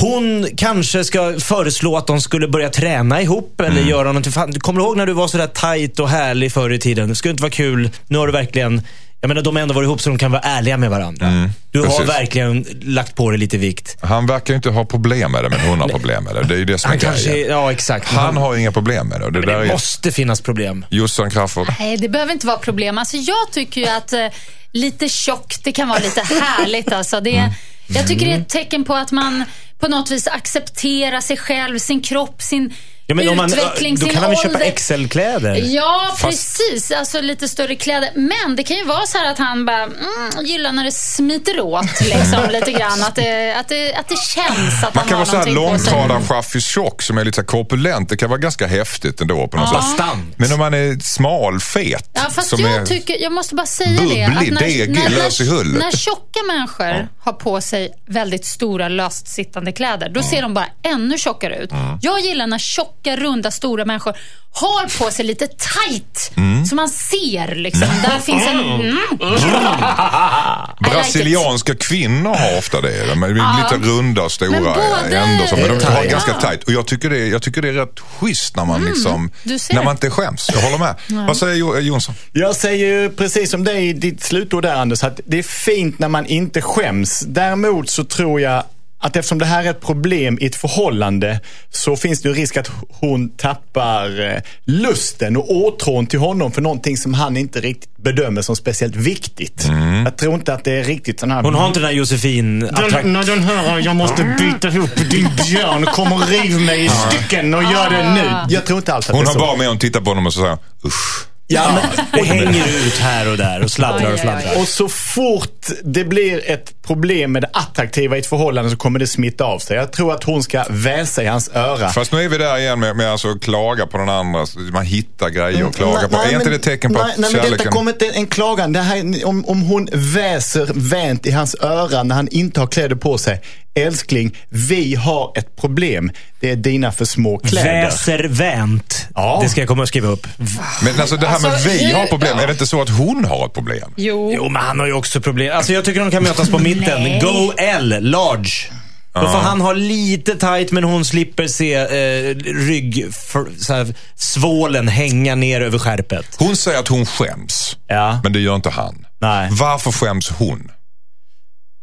hon kanske ska föreslå att de skulle börja träna ihop eller göra någonting. Fan, kommer du ihåg när du var sådär tajt och härlig förr i tiden? Det skulle inte vara kul. Nu har du verkligen jag menar, de har ändå varit ihop så de kan vara ärliga med varandra. du har precis. verkligen lagt på dig lite vikt. Han verkar ju inte ha problem med det, men hon har problem med det. Det är ju det som är Han kanske, grejen. ja exakt. Han har inga problem med det. Det Men där det är måste finnas problem. Jossan Crafoord. Nej, det behöver inte vara problem. Alltså, jag tycker ju att eh, lite tjock, det kan vara lite härligt. Alltså. Det, Mm. Jag tycker det är ett tecken på att man på något vis acceptera sig själv, sin kropp, sin Ja, men om man, då kan han väl köpa XL-kläder? Ja, Fast- precis. Alltså lite större kläder. Men det kan ju vara så här att han bara mm, gillar när det smiter åt liksom, lite grann. Att det, att, det, att det känns att Man han kan har vara så här någonting på sig. långtradarchaffis tjock som är lite så korpulent. Det kan vara ganska häftigt ändå på något sätt. Bastant. Men om man är smal, fet. Ja, fast som jag är... tycker, jag måste bara säga det. Bubblig, degig, lös i hullet. när tjocka människor har på sig väldigt stora löstsittande kläder, då ser de bara ännu tjockare ut. Jag gillar när tjocka, runda, stora människor har på sig lite tight. Mm. Så man ser liksom, där finns en... Mm. Brasilianska kvinnor har ofta det. De är Ja. lite runda stora både- ändå. Så, men de har ganska tajt. Och jag tycker, det är, jag tycker det är rätt schysst när man, liksom, Mm, du ser. när man inte skäms. Jag håller med. Vad säger Jo- Jonsson? Jag säger ju precis som dig i ditt slutord där Anders, att det är fint när man inte skäms. Däremot så tror jag att eftersom det här är ett problem i ett förhållande så finns det ju risk att hon tappar eh, lusten och åtrån till honom för någonting som han inte riktigt bedömer som speciellt viktigt. Jag tror inte att det är riktigt sån här... Hon har inte den här Josefin Den, när den här, jag måste byta ihop din björn, kom och riv mig i stycken och gör det nu. Jag tror inte alls att Hon det är har så. bara med att titta på honom och så säger usch. Ja, men det hänger ut här och där och sladdrar och aj. Och så fort det blir ett problem med det attraktiva i ett förhållande så kommer det smitta av sig. Jag tror att hon ska väsa i hans öra. Fast nu är vi där igen med, med alltså att klaga på den andra. Man hittar grejer och klagar på. Nej, är inte men- det tecken på nej, att nej, men kärleken... Detta kommer inte en klagan. Det här, om, om hon väser vänt i hans öra när han inte har kläder på sig. Älskling, vi har ett problem. Det är dina för små kläder. Väser vänt. Ja. Det ska jag komma och skriva upp. Men alltså det här med Alltså, vi har problem. Är det inte så att hon har ett problem? Jo. Jo, men han har ju också problem. Alltså jag tycker de kan mötas på mitten. Go L, large. Då får han ha lite tight men hon slipper se eh, rygg, för, så här, svålen hänga ner över skärpet. Hon säger att hon skäms. Ja. Men det gör inte han. Nej. Varför skäms hon?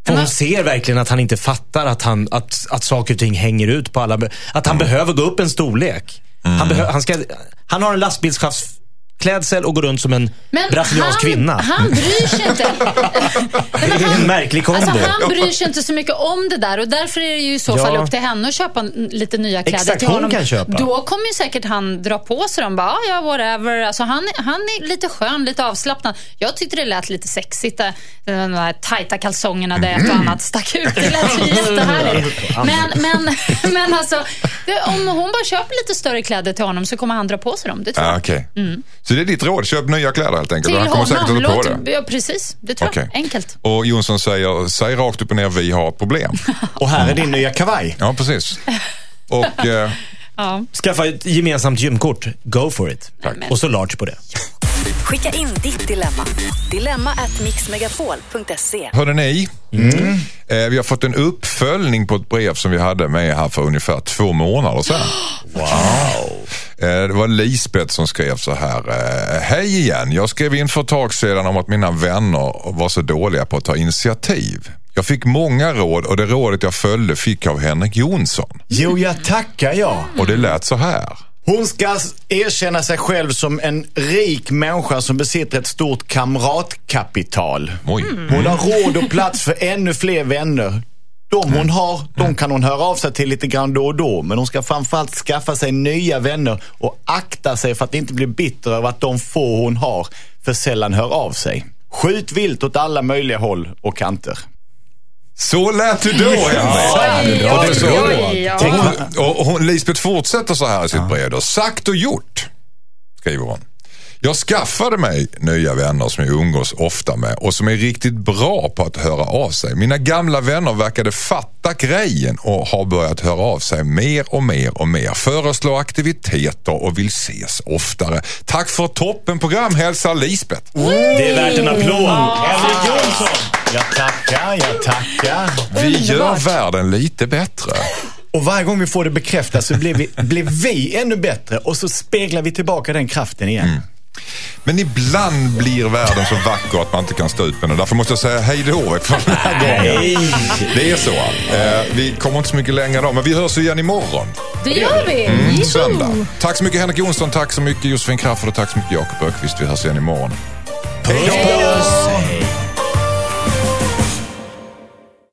För hon ser verkligen att han inte fattar att, han, att, att saker och ting hänger ut på alla. Att han behöver gå upp en storlek. Han, behö, han, ska, han har en lastbilschaffsklädsel och går runt som en Men brasiliansk han, kvinna. Han bryr sig inte. Det är en märklig kombo. Alltså, han bryr sig inte så mycket om det där och därför är det ju i så Ja. fall upp till henne att köpa lite nya kläder Exakt, till hon honom. kan köpa. Då kommer ju säkert han dra på sig dem. Bara, "Ah, ja, whatever. Alltså, han, är- han är lite skön, lite avslappnad. Jag tyckte det lät lite sexigt. där. De där tajta kalsongerna där ett och annat stack ut. Det lät ju jättehärligt. Men, men, men alltså, det, om hon bara köper lite större kläder till honom så kommer han dra på sig dem. Det tror Ah, jag. Okej. Så det är ditt råd. Köp nya kläder helt enkelt. Till han kommer säkert honom. att ta på det. ja, precis, det tror Okej. jag. Enkelt. Och Jonsson säger, säg rakt upp och ner, vi har problem. Och här är din nya kavaj. Ja, precis. Och eh, Ja. Skaffa ett gemensamt gymkort. Go for it. Tack. Och så large på det. Skicka in ditt dilemma. Dilemma at mixmegapol.se. hörde ni? Eh, vi har fått en uppföljning på ett brev som vi hade med här för ungefär två månader sedan. Wow! Eh, det var Lisbeth som skrev så här. Eh, Hej igen, jag skrev in för ett tag sedan om att mina vänner var så dåliga på att ta initiativ. Jag fick många råd och det rådet jag följde fick jag av Henrik Jonsson. Jo, jag tackar jag. Och det lät så här. Hon ska erkänna sig själv som en rik människa som besitter ett stort kamratkapital. Oj. Hon har råd och plats för ännu fler vänner. De hon har, de kan hon höra av sig till lite grann då och då. Men hon ska framförallt skaffa sig nya vänner och akta sig för att inte bli bitter över att de få hon har för sällan hör av sig. Skjut vilt åt alla möjliga håll och kanter. Så lät du då, Henrik. Oj, Och det är så- oj, oj, Och oj. hon, och hon, Lisbeth fortsätter så här i sitt brev. Då. Sagt och gjort, skriver hon. Jag skaffade mig nya vänner som jag umgås ofta med och som är riktigt bra på att höra av sig. Mina gamla vänner verkade fatta grejen och har börjat höra av sig mer och mer och mer. Föreslår aktiviteter och vill ses oftare. Tack för toppenprogram, hälsar Lisbeth. Det är värt en applåd. Henrik Jonsson. Jag tackar, jag tackar. Vi gör världen lite bättre. Och varje gång vi får det bekräftat så blir vi, blir vi ännu bättre och så speglar vi tillbaka den kraften igen. Men ibland blir världen så vacker att man inte kan stå ut med den. Därför måste jag säga hej då för den här gången. Det är så. Eh, vi kommer inte så mycket längre då, men vi hörs igen imorgon. Det gör vi. Mm, söndag. Tack så mycket Henrik Jonsson, tack så mycket Josefin Crafoord och tack så mycket Jakob Ökvist. Vi hörs igen imorgon. Hej då!